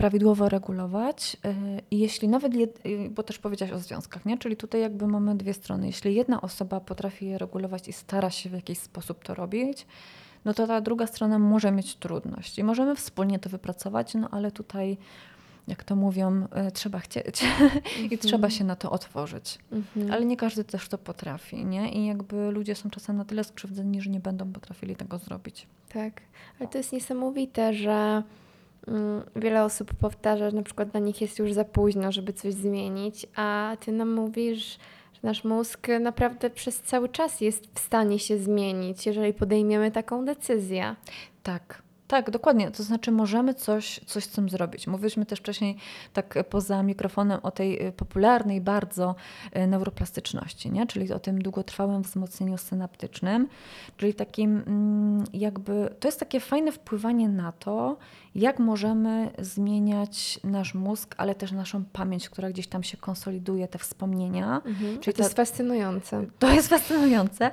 prawidłowo regulować. y, I jeśli nawet, jed- y, bo też powiedziałaś o związkach, nie? czyli tutaj jakby mamy dwie strony. Jeśli jedna osoba potrafi je regulować i stara się w jakiś sposób to robić, no to ta druga strona może mieć trudność. I możemy wspólnie to wypracować, no ale tutaj, jak to mówią, y, trzeba chcieć i trzeba się na to otworzyć. Mhm. Ale nie każdy też to potrafi, nie? I jakby ludzie są czasem na tyle skrzywdzeni, że nie będą potrafili tego zrobić. Tak, ale to jest niesamowite, że wiele osób powtarza, że na przykład dla nich jest już za późno, żeby coś zmienić, a ty nam mówisz, że nasz mózg naprawdę przez cały czas jest w stanie się zmienić, jeżeli podejmiemy taką decyzję. Tak. Tak, dokładnie. To znaczy możemy coś, coś z tym zrobić. Mówiliśmy też wcześniej tak poza mikrofonem o tej e, popularnej bardzo e, neuroplastyczności, nie? czyli o tym długotrwałym wzmocnieniu synaptycznym, czyli takim mm, jakby, to jest takie fajne wpływanie na to, jak możemy zmieniać nasz mózg, ale też naszą pamięć, która gdzieś tam się konsoliduje, te wspomnienia. Czyli Czyli to jest ta- fascynujące. To jest fascynujące,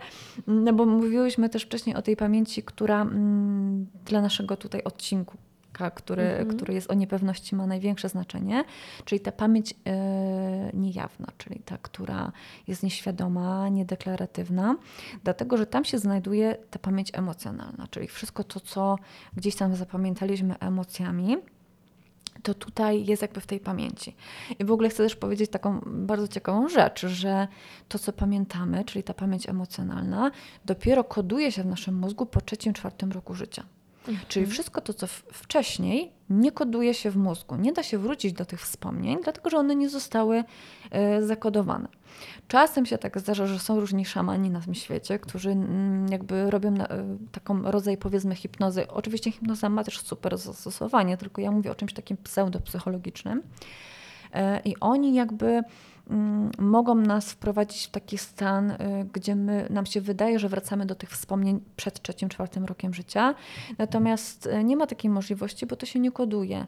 no bo mówiłyśmy też wcześniej o tej pamięci, która mm, dla naszego tutaj odcinku, który, Mhm. który jest o niepewności, ma największe znaczenie, czyli ta pamięć e, niejawna, czyli ta, która jest nieświadoma, niedeklaratywna, dlatego że tam się znajduje ta pamięć emocjonalna, czyli wszystko to, co gdzieś tam zapamiętaliśmy emocjami to tutaj jest jakby w tej pamięci. I w ogóle chcę też powiedzieć taką bardzo ciekawą rzecz, że to, co pamiętamy, czyli ta pamięć emocjonalna, dopiero koduje się w naszym mózgu po trzecim, czwartym roku życia. Czyli wszystko to, co wcześniej, nie koduje się w mózgu. Nie da się wrócić do tych wspomnień, dlatego że one nie zostały e, zakodowane. Czasem się tak zdarza, że są różni szamani na tym świecie, którzy mm, jakby robią na, e, taką rodzaj powiedzmy hipnozy. Oczywiście hipnoza ma też super zastosowanie, tylko ja mówię o czymś takim pseudopsychologicznym. E, I oni jakby mogą nas wprowadzić w taki stan, y, gdzie my, nam się wydaje, że wracamy do tych wspomnień przed trzecim, czwartym rokiem życia. Natomiast y, nie ma takiej możliwości, bo to się nie koduje.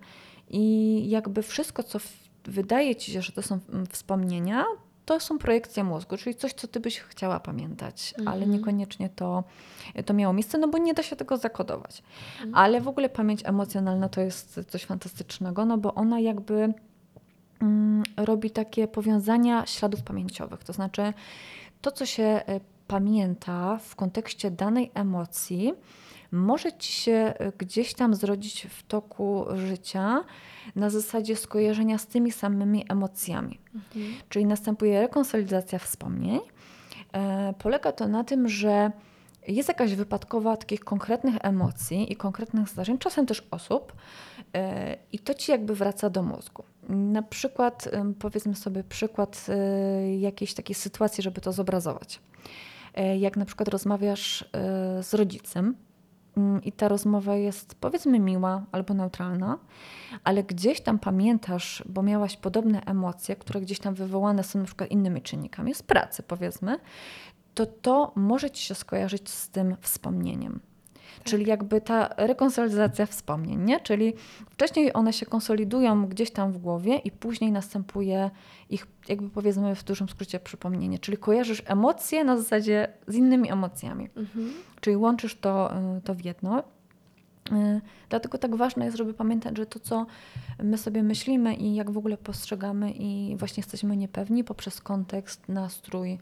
I jakby wszystko, co wydaje ci się, że to są mm, wspomnienia, to są projekcje mózgu, czyli coś, co ty byś chciała pamiętać, ale Mhm. niekoniecznie to, to miało miejsce, no bo nie da się tego zakodować. Ale w ogóle pamięć emocjonalna to jest coś fantastycznego, no bo ona jakby mm, robi takie powiązania śladów pamięciowych. To znaczy, to, co się e, pamięta w kontekście danej emocji, może ci się e, gdzieś tam zrodzić w toku życia na zasadzie skojarzenia z tymi samymi emocjami. Czyli następuje rekonsolidacja wspomnień. E, polega to na tym, że jest jakaś wypadkowa takich konkretnych emocji i konkretnych zdarzeń, czasem też osób, i to ci jakby wraca do mózgu. Na przykład, powiedzmy sobie przykład e, jakiejś takiej sytuacji, żeby to zobrazować. E, Jak na przykład rozmawiasz e, z rodzicem mm, i ta rozmowa jest powiedzmy miła albo neutralna, ale gdzieś tam pamiętasz, bo miałaś podobne emocje, które gdzieś tam wywołane są na przykład innymi czynnikami, z pracy powiedzmy, to to może ci się skojarzyć z tym wspomnieniem. Czyli jakby ta rekonsolidacja wspomnień, nie? Czyli wcześniej one się konsolidują gdzieś tam w głowie i później następuje ich, jakby powiedzmy w dużym skrócie, przypomnienie. Czyli kojarzysz emocje na zasadzie z innymi emocjami. Mhm. Czyli łączysz to, y, to w jedno. Y, Dlatego tak ważne jest, żeby pamiętać, że to, co my sobie myślimy i jak w ogóle postrzegamy i właśnie jesteśmy niepewni poprzez kontekst, nastrój,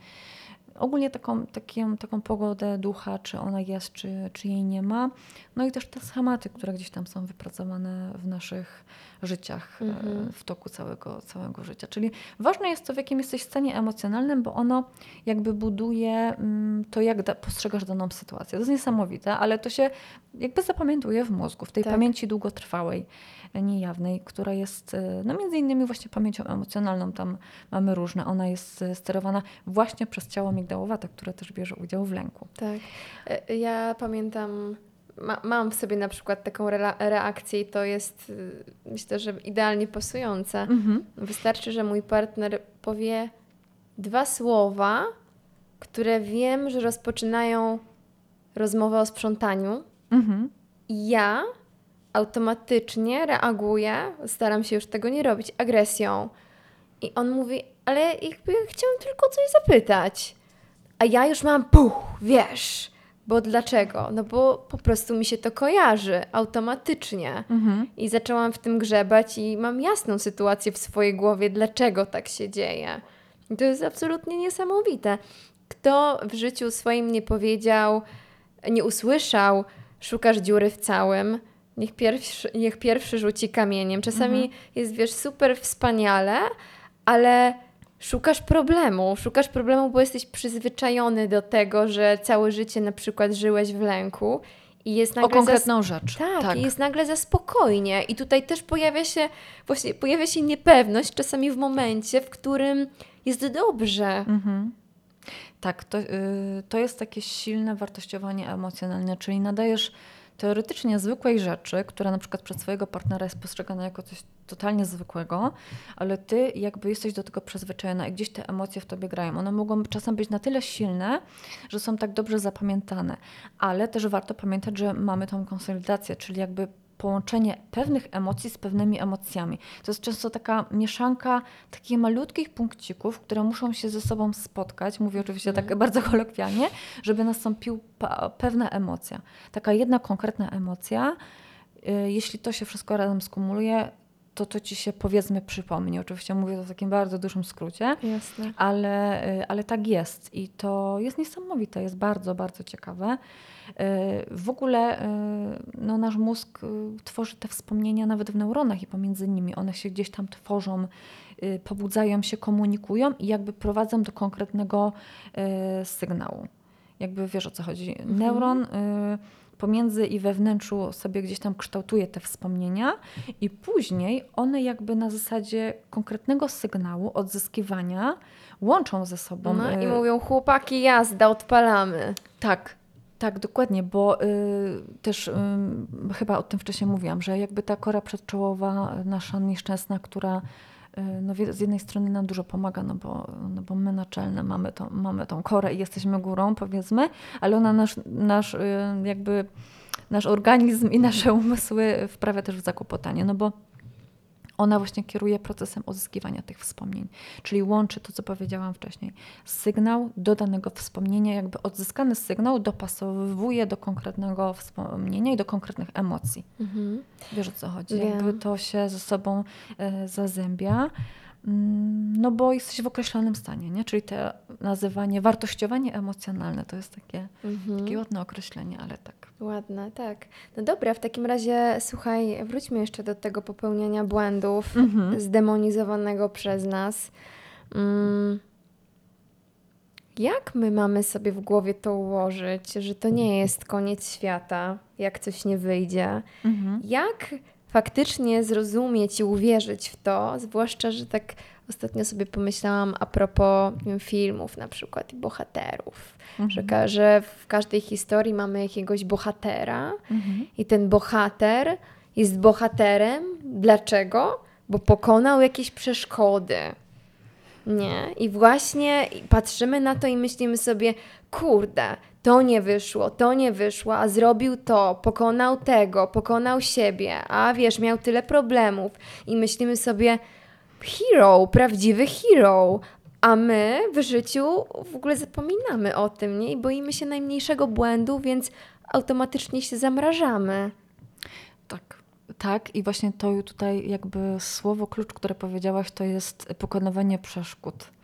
ogólnie taką, taką, taką pogodę ducha, czy ona jest, czy, czy jej nie ma. No i też te schematy, które gdzieś tam są wypracowane w naszych życiach e, Mhm. w toku całego, całego życia. Czyli ważne jest to, w jakim jesteś stanie emocjonalnym, bo ono jakby buduje mm, to, jak da, postrzegasz daną sytuację. To jest niesamowite, ale to się jakby zapamiętuje w mózgu, w tej Tak. pamięci długotrwałej, e, niejawnej, która jest e, no między innymi właśnie pamięcią emocjonalną. Tam mamy różne. Ona jest sterowana właśnie przez ciało migdałowate, które też bierze udział w lęku. Tak. E, Ja pamiętam ma, mam w sobie na przykład taką reakcję i to jest y, myślę, że idealnie pasujące. Mhm. Wystarczy, że mój partner powie dwa słowa, które wiem, że rozpoczynają rozmowę o sprzątaniu. Mhm. I ja automatycznie reaguję, staram się już tego nie robić, agresją. I on mówi, ale jakby chciałem tylko coś zapytać. A ja już mam puch, wiesz. Bo dlaczego? No bo po prostu mi się to kojarzy automatycznie. Mhm. I zaczęłam w tym grzebać i mam jasną sytuację w swojej głowie, dlaczego tak się dzieje. I to jest absolutnie niesamowite. Kto w życiu swoim nie powiedział, nie usłyszał, szukasz dziury w całym, niech pierwszy, niech pierwszy rzuci kamieniem. Czasami jest, wiesz, super wspaniale, ale szukasz problemu. Szukasz problemu, bo jesteś przyzwyczajony do tego, że całe życie na przykład żyłeś w lęku i jest O nagle zas- konkretną rzecz. tak, i jest nagle za spokojnie. I tutaj też pojawia się właśnie pojawia się niepewność czasami w momencie, w którym jest dobrze. Mhm. Tak, to, y, to jest takie silne wartościowanie emocjonalne, czyli nadajesz teoretycznie zwykłej rzeczy, która na przykład przez swojego partnera jest postrzegana jako coś totalnie zwykłego, ale ty jakby jesteś do tego przyzwyczajona i gdzieś te emocje w tobie grają. One mogą czasem być na tyle silne, że są tak dobrze zapamiętane, ale też warto pamiętać, że mamy tą konsolidację, czyli jakby połączenie pewnych emocji z pewnymi emocjami. To jest często taka mieszanka takich malutkich punkcików, które muszą się ze sobą spotkać, mówię oczywiście tak bardzo kolokwialnie, żeby nastąpił pa- pewna emocja. Taka jedna konkretna emocja, y, jeśli to się wszystko razem skumuluje, to to ci się powiedzmy przypomni. Oczywiście mówię to w takim bardzo dużym skrócie, Jasne. ale, y, ale tak jest i to jest niesamowite, jest bardzo, bardzo ciekawe. Y, W ogóle y, no, nasz mózg y, tworzy te wspomnienia nawet w neuronach i pomiędzy nimi. One się gdzieś tam tworzą, pobudzają się, komunikują i jakby prowadzą do konkretnego sygnału. Jakby wiesz o co chodzi. Neuron y, pomiędzy i we wnętrzu sobie gdzieś tam kształtuje te wspomnienia i później one jakby na zasadzie konkretnego sygnału, odzyskiwania łączą ze sobą. No, I mówią, chłopaki, jazda, odpalamy. tak, tak, dokładnie, bo y, też y, chyba o tym wcześniej mówiłam, że jakby ta kora przedczołowa nasza nieszczęsna, która y, no, z jednej strony nam dużo pomaga, no bo, no bo my naczelne mamy, tą mamy tą korę i jesteśmy górą, powiedzmy, ale ona nasz, nasz y, jakby nasz organizm i nasze umysły wprawia też w zakłopotanie, no bo ona właśnie kieruje procesem odzyskiwania tych wspomnień, czyli łączy to, co powiedziałam wcześniej. Sygnał do danego wspomnienia, jakby odzyskany sygnał dopasowuje do konkretnego wspomnienia i do konkretnych emocji. Mhm. Wiesz o co chodzi? Wiem. Jakby to się ze sobą e, zazębia. Mm, No bo jesteś w określonym stanie, nie? Czyli to nazywanie, wartościowanie emocjonalne to jest takie, Mhm. takie ładne określenie, ale tak. Ładne, tak. No dobra, w takim razie słuchaj, wróćmy jeszcze do tego popełniania błędów Mhm. zdemonizowanego przez nas. Mm. Jak my mamy sobie w głowie to ułożyć, że to nie jest koniec świata, jak coś nie wyjdzie? Mhm. Jak faktycznie zrozumieć i uwierzyć w to, zwłaszcza, że tak ostatnio sobie pomyślałam a propos wiem, filmów na przykład i bohaterów, że, Mhm. ka- że w każdej historii mamy jakiegoś bohatera Mhm. i ten bohater jest bohaterem. Dlaczego? Bo pokonał jakieś przeszkody. Nie? I właśnie patrzymy na to i myślimy sobie, kurde, to nie wyszło, to nie wyszło, a zrobił to, pokonał tego, pokonał siebie, a wiesz, miał tyle problemów. I myślimy sobie, hero, prawdziwy hero. A my w życiu w ogóle zapominamy o tym, nie? I boimy się najmniejszego błędu, więc automatycznie się zamrażamy. Tak, tak. I właśnie to tutaj jakby słowo klucz, które powiedziałaś, to jest pokonywanie przeszkód.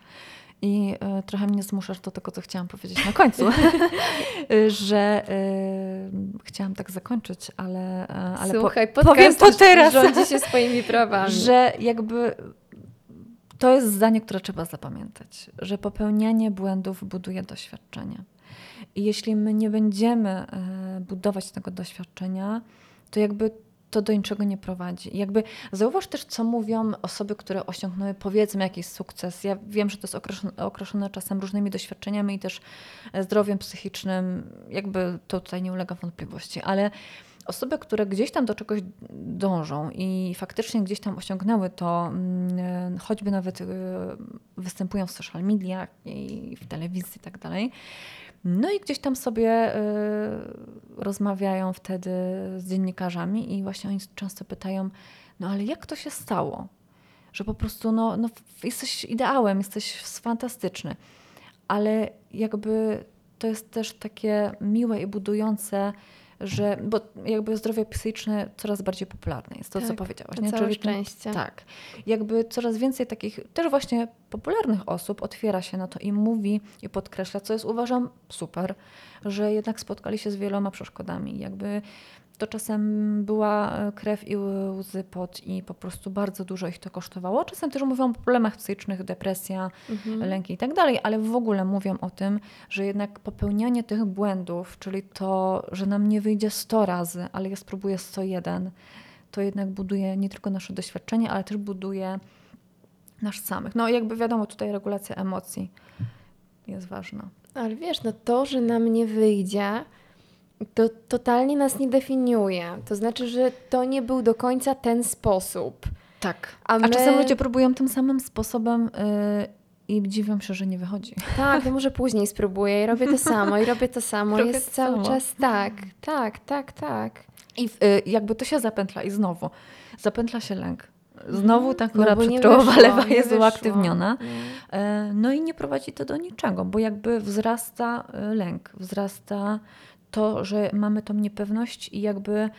I e, trochę mnie zmuszasz do tego, co chciałam powiedzieć na końcu, że e, chciałam tak zakończyć, ale, e, ale po- Słuchaj, powiem podcast to teraz, rządzi się swoimi prawami. że jakby to jest zdanie, które trzeba zapamiętać, że popełnianie błędów buduje doświadczenie. I jeśli my nie będziemy budować tego doświadczenia, to jakby to do niczego nie prowadzi. Jakby zauważ też, co mówią osoby, które osiągnęły powiedzmy jakiś sukces. Ja wiem, że to jest określone, czasem różnymi doświadczeniami i też e, zdrowiem psychicznym. Jakby to tutaj nie ulega wątpliwości, ale osoby, które gdzieś tam do czegoś dążą i faktycznie gdzieś tam osiągnęły to, mm, choćby nawet y, występują w social mediach i w telewizji i tak dalej, no i gdzieś tam sobie y, rozmawiają wtedy z dziennikarzami i właśnie oni często pytają, no ale jak to się stało? Że po prostu no, no jesteś ideałem, jesteś fantastyczny. Ale jakby to jest też takie miłe i budujące, że, bo jakby zdrowie psychiczne coraz bardziej popularne jest, to tak, co powiedziałaś. Nie? Całe szczęście. Tak. Jakby coraz więcej takich też właśnie popularnych osób otwiera się na to i mówi i podkreśla, co jest uważam super, że jednak spotkali się z wieloma przeszkodami. Jakby to czasem była e, krew i łzy pot i po prostu bardzo dużo ich to kosztowało. Czasem też mówią o problemach psychicznych, depresja, mhm. lęki i tak dalej, ale w ogóle mówią o tym, że jednak popełnianie tych błędów, czyli to, że nam nie wyjdzie 100 razy, ale ja spróbuję 101, to jednak buduje nie tylko nasze doświadczenie, ale też buduje nasz samych. No jakby wiadomo, tutaj regulacja emocji jest ważna. Ale wiesz, no to, że nam nie wyjdzie, to totalnie nas nie definiuje. To znaczy, że to nie był do końca ten sposób. Tak. A, my... A czasem ludzie próbują tym samym sposobem yy, i dziwią się, że nie wychodzi. Tak, no może później spróbuję i robię to samo, i robię to samo. Robię Jest to cały samo. czas tak, tak, tak, tak. I yy, jakby to się zapętla i znowu zapętla się lęk. Znowu ta kora no przedczołowa lewa jest uaktywniona. Yy, no i nie prowadzi to do niczego, bo jakby wzrasta y, lęk, wzrasta to, że mamy tą niepewność i jakby, y,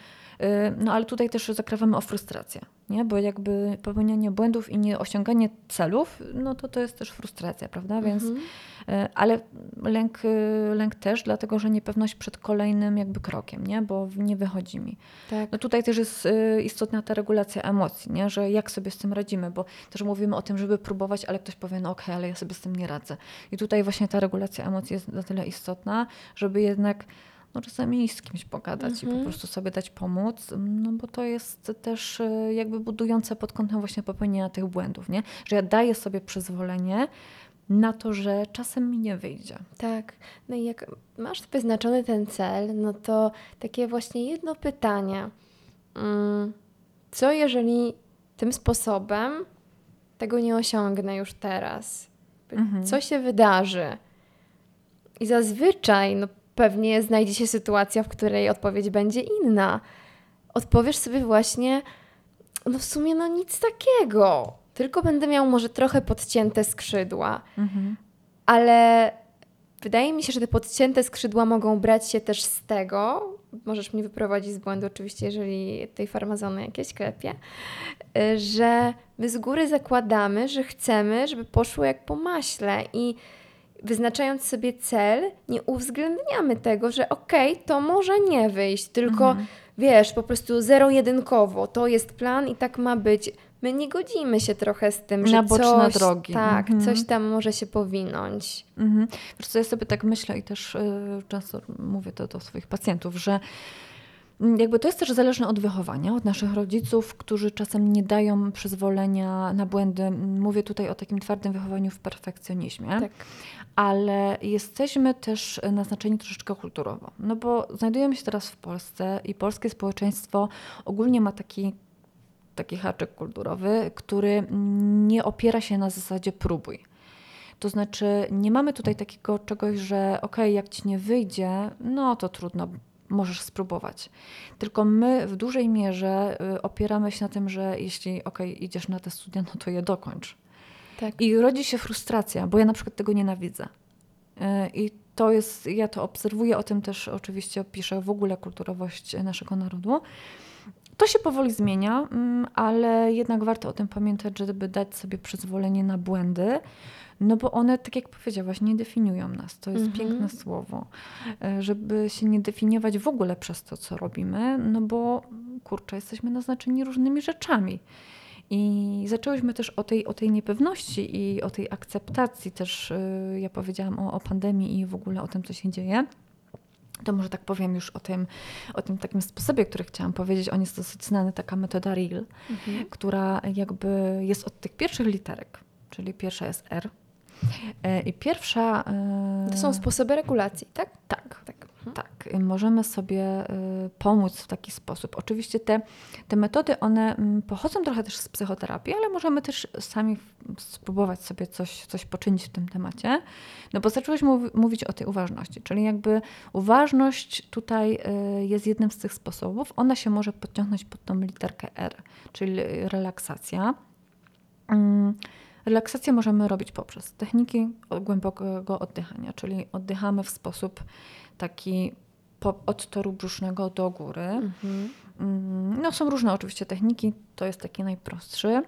no ale tutaj też zakrawamy o frustrację, nie? bo jakby popełnianie błędów i nieosiąganie celów, no to to jest też frustracja, prawda? Więc, mhm. Y, ale lęk, y, lęk też, dlatego że niepewność przed kolejnym jakby krokiem, nie? bo nie wychodzi mi. Tak. No tutaj też jest istotna ta regulacja emocji, nie? że jak sobie z tym radzimy, bo też mówimy o tym, żeby próbować, ale ktoś powie, no okej, okay, ale ja sobie z tym nie radzę. I tutaj właśnie ta regulacja emocji jest na tyle istotna, żeby jednak no czasami z kimś pogadać mhm. i po mhm. prostu sobie dać pomóc, no bo to jest też e, jakby budujące pod kątem właśnie popełnienia tych błędów, nie? Że ja daję sobie przyzwolenie na to, że czasem mi nie wyjdzie. Tak. No i jak masz wyznaczony ten cel, no to takie właśnie jedno pytanie. Mm, co jeżeli tym sposobem tego nie osiągnę już teraz? Mhm. Co się wydarzy? I zazwyczaj, no pewnie znajdzie się sytuacja, w której odpowiedź będzie inna. Odpowiesz sobie właśnie, no w sumie no nic takiego, tylko będę miał może trochę podcięte skrzydła. Mhm. Ale wydaje mi się, że te podcięte skrzydła mogą brać się też z tego, możesz mnie wyprowadzić z błędu oczywiście, jeżeli tej farmazony jakieś klepie, że my z góry zakładamy, że chcemy, żeby poszło jak po maśle i wyznaczając sobie cel, nie uwzględniamy tego, że okej, okay, to może nie wyjść, tylko mhm. wiesz, po prostu zero-jedynkowo, to jest plan i tak ma być. My nie godzimy się trochę z tym, że boczne coś, drogi. Tak, mhm. coś tam może się powinąć. Mhm. Wiesz co, ja sobie tak myślę i też y, często mówię to do swoich pacjentów, że mm, jakby to jest też zależne od wychowania, od naszych rodziców, którzy czasem nie dają przyzwolenia na błędy. Mówię tutaj o takim twardym wychowaniu w perfekcjonizmie. Tak ale jesteśmy też naznaczeni troszeczkę kulturowo. No bo znajdujemy się teraz w Polsce i polskie społeczeństwo ogólnie ma taki, taki haczyk kulturowy, który nie opiera się na zasadzie próbuj. To znaczy, nie mamy tutaj takiego czegoś, że ok, jak ci nie wyjdzie, no to trudno, możesz spróbować. Tylko my w dużej mierze y, opieramy się na tym, że jeśli ok, idziesz na te studia, no to je dokończ. Tak. I rodzi się frustracja, bo ja na przykład tego nienawidzę. E, I to jest, ja to obserwuję, o tym też oczywiście piszę w ogóle kulturowość naszego narodu. To się powoli zmienia, mm, ale jednak warto o tym pamiętać, żeby dać sobie przyzwolenie na błędy, no bo one, tak jak powiedziałaś, nie definiują nas. To jest mhm. piękne słowo. E, żeby się nie definiować w ogóle przez to, co robimy, no bo kurczę, jesteśmy naznaczeni różnymi rzeczami. I zaczęłyśmy też o tej, o tej niepewności i o tej akceptacji też, y, ja powiedziałam o, o pandemii i w ogóle o tym, co się dzieje. to może tak powiem już o tym, o tym takim sposobie, który chciałam powiedzieć. On jest dosyć znany, taka metoda REAL, mhm. która jakby jest od tych pierwszych literek, czyli pierwsza jest R. E, I pierwsza. To są sposoby regulacji, tak? Tak. tak. Tak, możemy sobie y, pomóc w taki sposób. Oczywiście te, te metody, one mm, pochodzą trochę też z psychoterapii, ale możemy też sami spróbować sobie coś, coś poczynić w tym temacie. No bo zaczęłaś mówić o tej uważności, czyli jakby uważność tutaj y, jest jednym z tych sposobów. Ona się może podciągnąć pod tą literkę R, czyli relaksacja. Mm, relaksację możemy robić poprzez techniki głębokiego oddychania, czyli oddychamy w sposób taki po, od toru brzusznego do góry. Mhm. Mm, no, są różne oczywiście techniki, to jest taki najprostszy.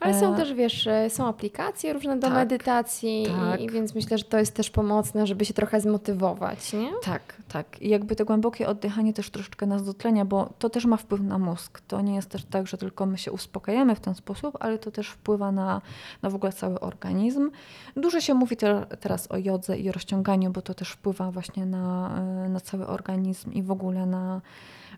Ale są e, też, wiesz, e, są aplikacje różne do tak, medytacji, tak. I, więc myślę, że to jest też pomocne, żeby się trochę zmotywować, nie? Tak, tak. I jakby to głębokie oddychanie też troszeczkę nas dotlenia, bo to też ma wpływ na mózg. To nie jest też tak, że tylko my się uspokajamy w ten sposób, ale to też wpływa na, na w ogóle cały organizm. Dużo się mówi te, teraz o jodze i rozciąganiu, bo to też wpływa właśnie na, e, na cały organizm i w ogóle na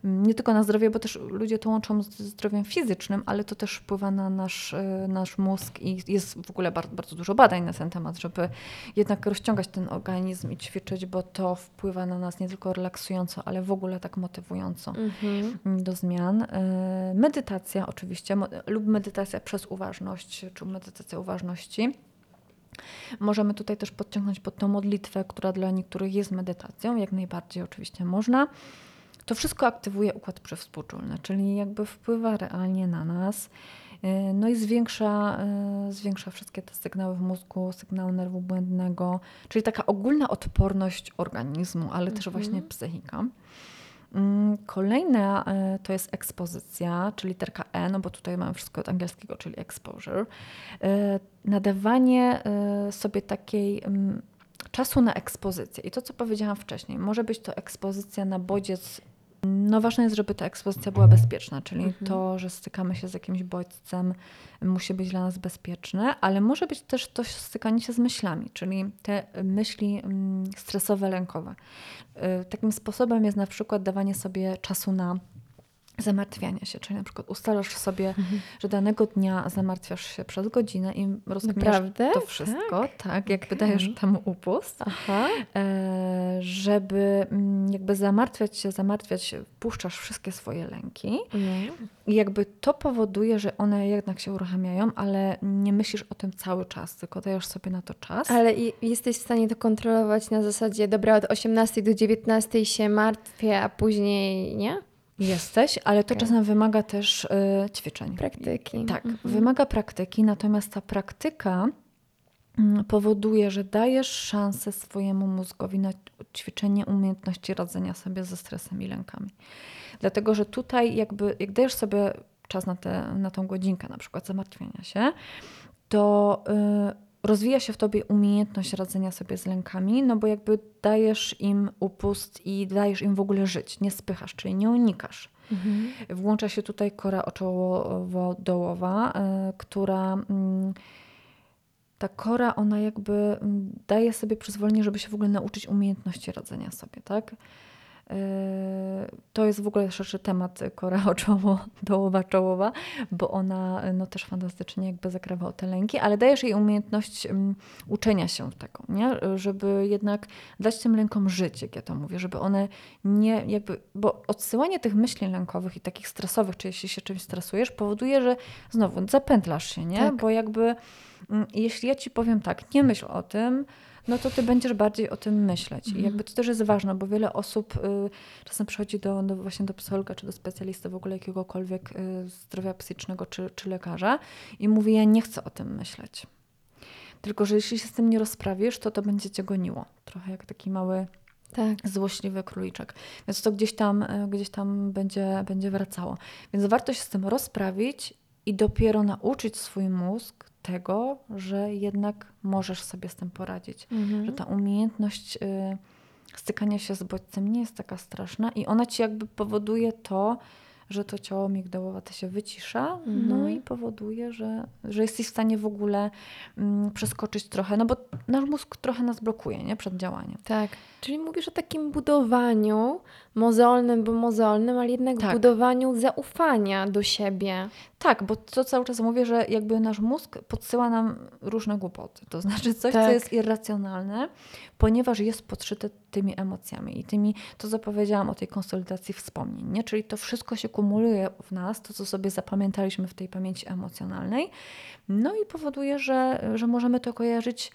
nie tylko na zdrowie, bo też ludzie to łączą z zdrowiem fizycznym, ale to też wpływa na nasz, e, nasz mózg i jest w ogóle bardzo, bardzo dużo badań na ten temat, żeby jednak rozciągać ten organizm i ćwiczyć, bo to wpływa na nas nie tylko relaksująco, ale w ogóle tak motywująco mhm. do zmian. E, medytacja oczywiście lub medytacja przez uważność, czy medytacja uważności. Możemy tutaj też podciągnąć pod tą modlitwę, która dla niektórych jest medytacją, jak najbardziej oczywiście można. To wszystko aktywuje układ przewspółczulny, czyli jakby wpływa realnie na nas. Y, no i zwiększa, y, zwiększa wszystkie te sygnały w mózgu, sygnały nerwu błędnego, czyli taka ogólna odporność organizmu, ale też właśnie mhm. psychika. Mm, kolejna y, to jest ekspozycja, czyli literka E, no bo tutaj mamy wszystko od angielskiego, czyli exposure. Nadawanie sobie takiej mm, czasu na ekspozycję. I to, co powiedziałam wcześniej, może być to ekspozycja na bodziec no ważne jest, żeby ta ekspozycja była bezpieczna, czyli mhm. to, że stykamy się z jakimś bodźcem musi być dla nas bezpieczne, ale może być też to stykanie się z myślami, czyli te myśli mm, stresowe, lękowe. Y, takim sposobem jest na przykład dawanie sobie czasu na zamartwiania się, czyli na przykład ustalasz sobie, mhm. że danego dnia zamartwiasz się przez godzinę i rozkminiasz to wszystko, tak, tak jakby okay. dajesz temu upust, Aha. E, żeby mm, jakby zamartwiać się, zamartwiać, puszczasz wszystkie swoje lęki mhm. i jakby to powoduje, że one jednak się uruchamiają, ale nie myślisz o tym cały czas, tylko dajesz sobie na to czas. Ale jesteś w stanie to kontrolować na zasadzie, dobra, od 18 do 19 się martwię, a później nie? Jesteś, ale to okay. czasem wymaga też y, ćwiczeń. Praktyki. Tak, mhm. wymaga praktyki, natomiast ta praktyka y, powoduje, że dajesz szansę swojemu mózgowi na ćwiczenie umiejętności radzenia sobie ze stresem i lękami. Dlatego, że tutaj jakby, jak dajesz sobie czas na, te, na tą godzinkę na przykład zamartwienia się, to y, rozwija się w tobie umiejętność radzenia sobie z lękami, no bo jakby dajesz im upust i dajesz im w ogóle żyć, nie spychasz, czyli nie unikasz. Mhm. Włącza się tutaj kora oczołowo-dołowa, y, która y, ta kora, ona jakby mm, daje sobie przyzwolenie, żeby się w ogóle nauczyć umiejętności radzenia sobie, tak? Yy, to jest w ogóle szerszy temat kora oczoło, dołowa, czołowa, bo ona no, też fantastycznie jakby zakrywa o te lęki, ale dajesz jej umiejętność um, uczenia się tego, nie? żeby jednak dać tym lękom żyć, jak ja to mówię, żeby one nie jakby, bo odsyłanie tych myśli lękowych i takich stresowych, czy jeśli się czymś stresujesz, powoduje, że znowu zapętlasz się, nie? Tak. Bo jakby um, jeśli ja ci powiem tak, nie myśl o tym, no to ty będziesz bardziej o tym myśleć. I mhm. jakby to też jest ważne, bo wiele osób y, czasem przychodzi do, do, właśnie do psychologa czy do specjalisty w ogóle jakiegokolwiek y, zdrowia psychicznego czy, czy lekarza i mówi, ja nie chcę o tym myśleć. Tylko, że jeśli się z tym nie rozprawisz, to to będzie cię goniło. Trochę jak taki mały tak. złośliwy króliczek. Więc to gdzieś tam, y, gdzieś tam będzie, będzie wracało. Więc warto się z tym rozprawić i dopiero nauczyć swój mózg tego, że jednak możesz sobie z tym poradzić. Mhm. Że ta umiejętność y, stykania się z bodźcem nie jest taka straszna i ona ci jakby powoduje to, że to ciało migdałowate się wycisza, no Mhm. i powoduje, że, że jesteś w stanie w ogóle mm, przeskoczyć trochę, no bo nasz mózg trochę nas blokuje, nie? Przed działaniem. Tak. Czyli mówisz o takim budowaniu mozolnym, bo mozolnym, ale jednak Tak. budowaniu zaufania do siebie. Tak, bo to cały czas mówię, że jakby nasz mózg podsyła nam różne głupoty. To znaczy coś, Tak. co jest irracjonalne, ponieważ jest podszyte tymi emocjami i tymi, to co powiedziałam o tej konsolidacji wspomnień, nie? Czyli to wszystko się kumuluje w nas, to co sobie zapamiętaliśmy w tej pamięci emocjonalnej, no i powoduje, że, że możemy to kojarzyć,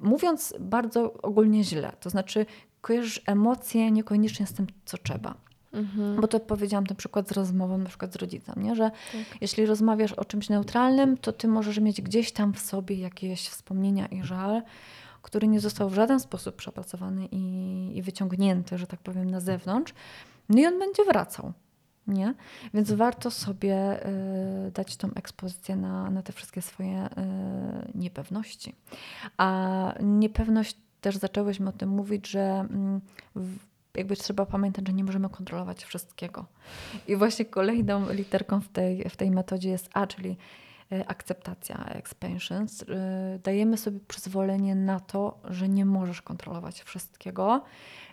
mówiąc bardzo ogólnie źle. To znaczy kojarzysz emocje niekoniecznie z tym, co trzeba. Mhm. Bo to powiedziałam ten przykład z rozmową na przykład z rodzicem, nie? że Tak. jeśli rozmawiasz o czymś neutralnym, to ty możesz mieć gdzieś tam w sobie jakieś wspomnienia i żal, który nie został w żaden sposób przepracowany i, i wyciągnięty, że tak powiem, na zewnątrz. No i on będzie wracał. Nie? Więc warto sobie y, dać tą ekspozycję na, na te wszystkie swoje y, niepewności. A niepewność też zaczęłyśmy o tym mówić, że mm, jakby trzeba pamiętać, że nie możemy kontrolować wszystkiego. I właśnie kolejną literką w tej, w tej metodzie jest A, czyli y, akceptacja, expansions. Y, Dajemy sobie przyzwolenie na to, że nie możesz kontrolować wszystkiego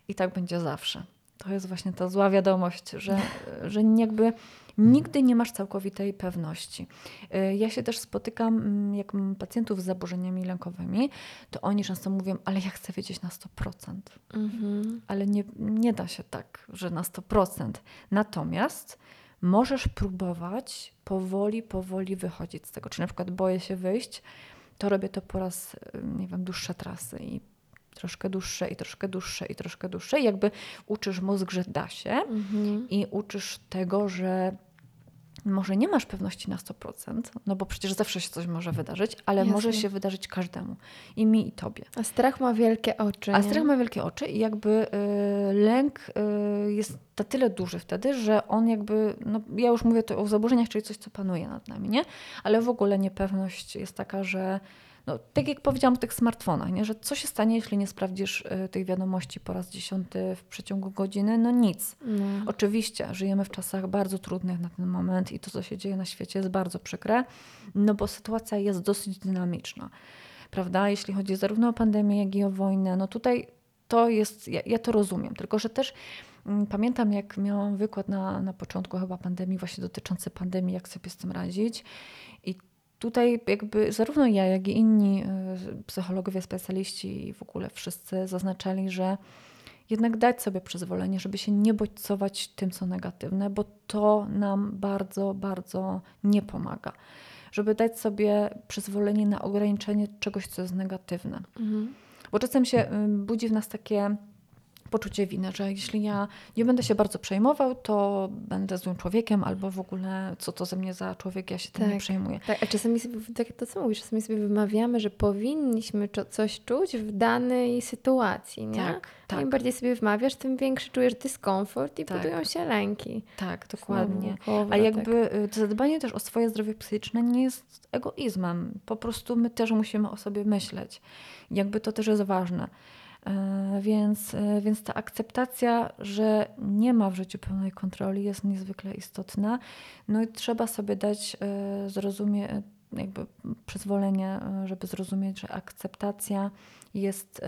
i tak będzie zawsze. To jest właśnie ta zła wiadomość, że, że jakby nigdy nie masz całkowitej pewności. Y, Ja się też spotykam, mm, jak mam pacjentów z zaburzeniami lękowymi, to oni często mówią, ale ja chcę wiedzieć na 100% Mhm. ale nie, nie da się tak, że na 100%. Natomiast możesz próbować powoli, powoli wychodzić z tego. Czy na przykład boję się wyjść, to robię to po raz, y, nie wiem, dłuższe trasy i troszkę dłuższe i troszkę dłuższe i troszkę dłuższe. I jakby uczysz mózg, że da się Mhm. i uczysz tego, że może nie masz pewności na 100%, no bo przecież zawsze się coś może wydarzyć, ale Jasne. może się wydarzyć każdemu. I mi, i tobie. A strach ma wielkie oczy. A nie? strach ma wielkie oczy i jakby y, lęk y, jest na tyle duży wtedy, że on jakby, no ja już mówię to o zaburzeniach, czyli coś, co panuje nad nami, nie? Ale w ogóle niepewność jest taka, że no, tak jak powiedziałam o tych smartfonach, nie? że co się stanie, jeśli nie sprawdzisz y, tych wiadomości po raz dziesiąty w przeciągu godziny? No nic. No. Oczywiście żyjemy w czasach bardzo trudnych na ten moment i to, co się dzieje na świecie, jest bardzo przykre, no bo sytuacja jest dosyć dynamiczna. Prawda? Jeśli chodzi zarówno o pandemię, jak i o wojnę, no tutaj to jest, ja, ja to rozumiem, tylko że też mm, pamiętam, jak miałam wykład na, na początku chyba pandemii, właśnie dotyczący pandemii, jak sobie z tym radzić. I tutaj jakby zarówno ja, jak i inni y, psychologowie, specjaliści i w ogóle wszyscy zaznaczali, że jednak dać sobie przyzwolenie, żeby się nie bodźcować tym, co negatywne, bo to nam bardzo, bardzo nie pomaga. Żeby dać sobie przyzwolenie na ograniczenie czegoś, co jest negatywne. Mhm. Bo czasem się y, budzi w nas takie poczucie winy, że jeśli ja nie będę się bardzo przejmował, to będę złym człowiekiem, albo w ogóle co to ze mnie za człowiek, ja się tym nie Tak. przejmuję. Tak, a czasami sobie, tak to co mówisz, czasami sobie wymawiamy, że powinniśmy coś czuć w danej sytuacji, nie? Tak, tak. Im bardziej sobie wmawiasz, tym większy czujesz dyskomfort i Tak. budują się lęki. Tak, dokładnie. Znowu A kołowrotek. jakby y, zadbanie też o swoje zdrowie psychiczne nie jest egoizmem. Po prostu my też musimy o sobie myśleć. Jakby to też jest ważne. E, Więc, e, więc ta akceptacja, że nie ma w życiu pełnej kontroli, jest niezwykle istotna. No i trzeba sobie dać e, zrozumie, jakby przyzwolenie, żeby zrozumieć, że akceptacja jest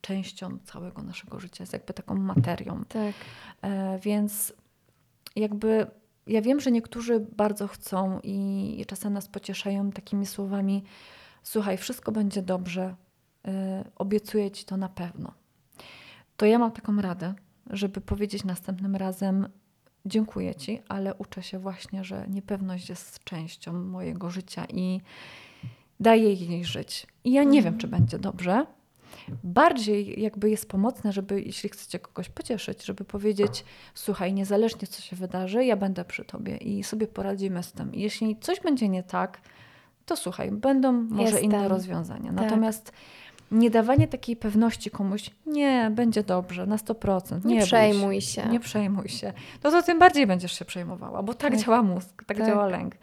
częścią całego naszego życia, jest jakby taką materią. Tak. Więc jakby ja wiem, że niektórzy bardzo chcą i, czasem nas pocieszają takimi słowami: Słuchaj, wszystko będzie dobrze, obiecuję ci to na pewno. To ja mam taką radę, żeby powiedzieć następnym razem: Dziękuję ci, ale uczę się właśnie, że niepewność jest częścią mojego życia i daję jej żyć. I ja nie wiem, czy będzie dobrze, bardziej jakby jest pomocne, żeby jeśli chcecie kogoś pocieszyć, żeby powiedzieć, słuchaj, niezależnie co się wydarzy, ja będę przy tobie i sobie poradzimy z tym. I jeśli coś będzie nie tak, to słuchaj, będą może Jestem. inne rozwiązania. Tak. Natomiast nie dawanie takiej pewności komuś, nie, będzie dobrze, na 100%, nie, Nie, przejmuj się. Nie przejmuj się. No to tym bardziej będziesz się przejmowała, bo tak, Tak. działa mózg, tak, Tak. działa lęk.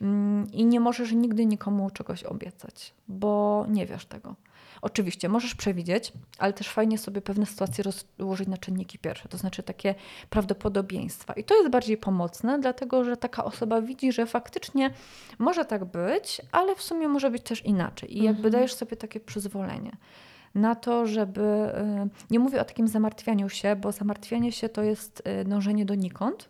Mm, I nie możesz nigdy nikomu czegoś obiecać, bo nie wiesz tego. Oczywiście, możesz przewidzieć, ale też fajnie sobie pewne sytuacje rozłożyć na czynniki pierwsze, to znaczy takie prawdopodobieństwa. I to jest bardziej pomocne, dlatego że taka osoba widzi, że faktycznie może tak być, ale w sumie może być też inaczej. I jakby Mhm. dajesz sobie takie przyzwolenie na to, żeby. y, Nie mówię o takim zamartwianiu się, bo zamartwianie się to jest y, dążenie donikąd,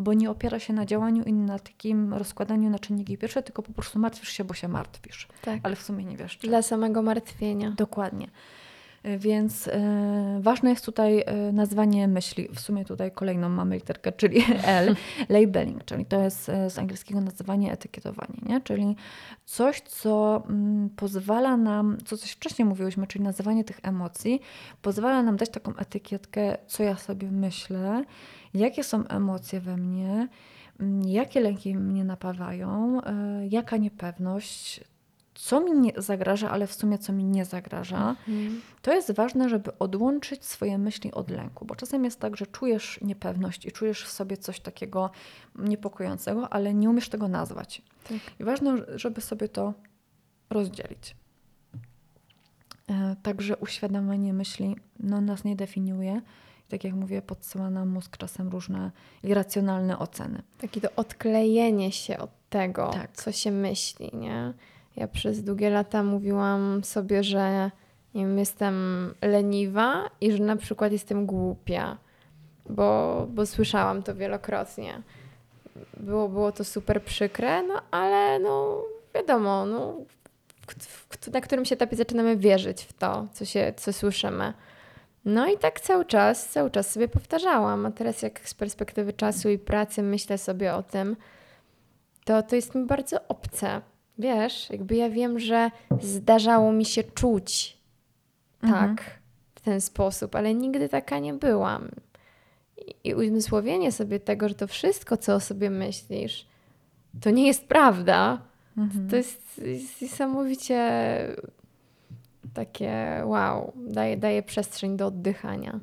bo nie opiera się na działaniu i na takim rozkładaniu na czynniki pierwsze, tylko po prostu martwisz się, bo się martwisz, Tak. ale w sumie nie wiesz. Czy. Dla samego martwienia. Dokładnie. Więc y, ważne jest tutaj y, nazwanie myśli. W sumie tutaj kolejną mamy literkę, czyli L, labeling, czyli to jest y, z angielskiego nazywanie etykietowanie, nie? czyli coś, co mm, pozwala nam, co coś wcześniej mówiłyśmy, czyli nazywanie tych emocji, pozwala nam dać taką etykietkę, co ja sobie myślę, jakie są emocje we mnie, mm, jakie lęki mnie napawają, jaka niepewność, co mi nie zagraża, ale w sumie co mi nie zagraża. Mhm. To jest ważne, żeby odłączyć swoje myśli od lęku, bo czasem jest tak, że czujesz niepewność i czujesz w sobie coś takiego niepokojącego, ale nie umiesz tego nazwać. Tak. I ważne, żeby sobie to rozdzielić. E, Także uświadamianie myśli no, nas nie definiuje. I tak jak mówię, podsyła nam mózg czasem różne irracjonalne oceny. Takie to odklejenie się od tego, Tak. co się myśli, nie? Ja przez długie lata mówiłam sobie, że nie wiem, jestem leniwa i że na przykład jestem głupia, bo, bo słyszałam to wielokrotnie. Było, było to super przykre, no ale no wiadomo, no, na którymś etapie zaczynamy wierzyć w to, co, się, co słyszymy. No i tak cały czas, cały czas sobie powtarzałam, a teraz jak z perspektywy czasu i pracy myślę sobie o tym, to to jest mi bardzo obce. Wiesz, jakby ja wiem, że zdarzało mi się czuć Mhm. tak, w ten sposób, ale nigdy taka nie byłam. I, uzmysłowienie sobie tego, że to wszystko, co o sobie myślisz, to nie jest prawda, Mhm. to jest, jest niesamowicie takie wow, daje, daje przestrzeń do oddychania.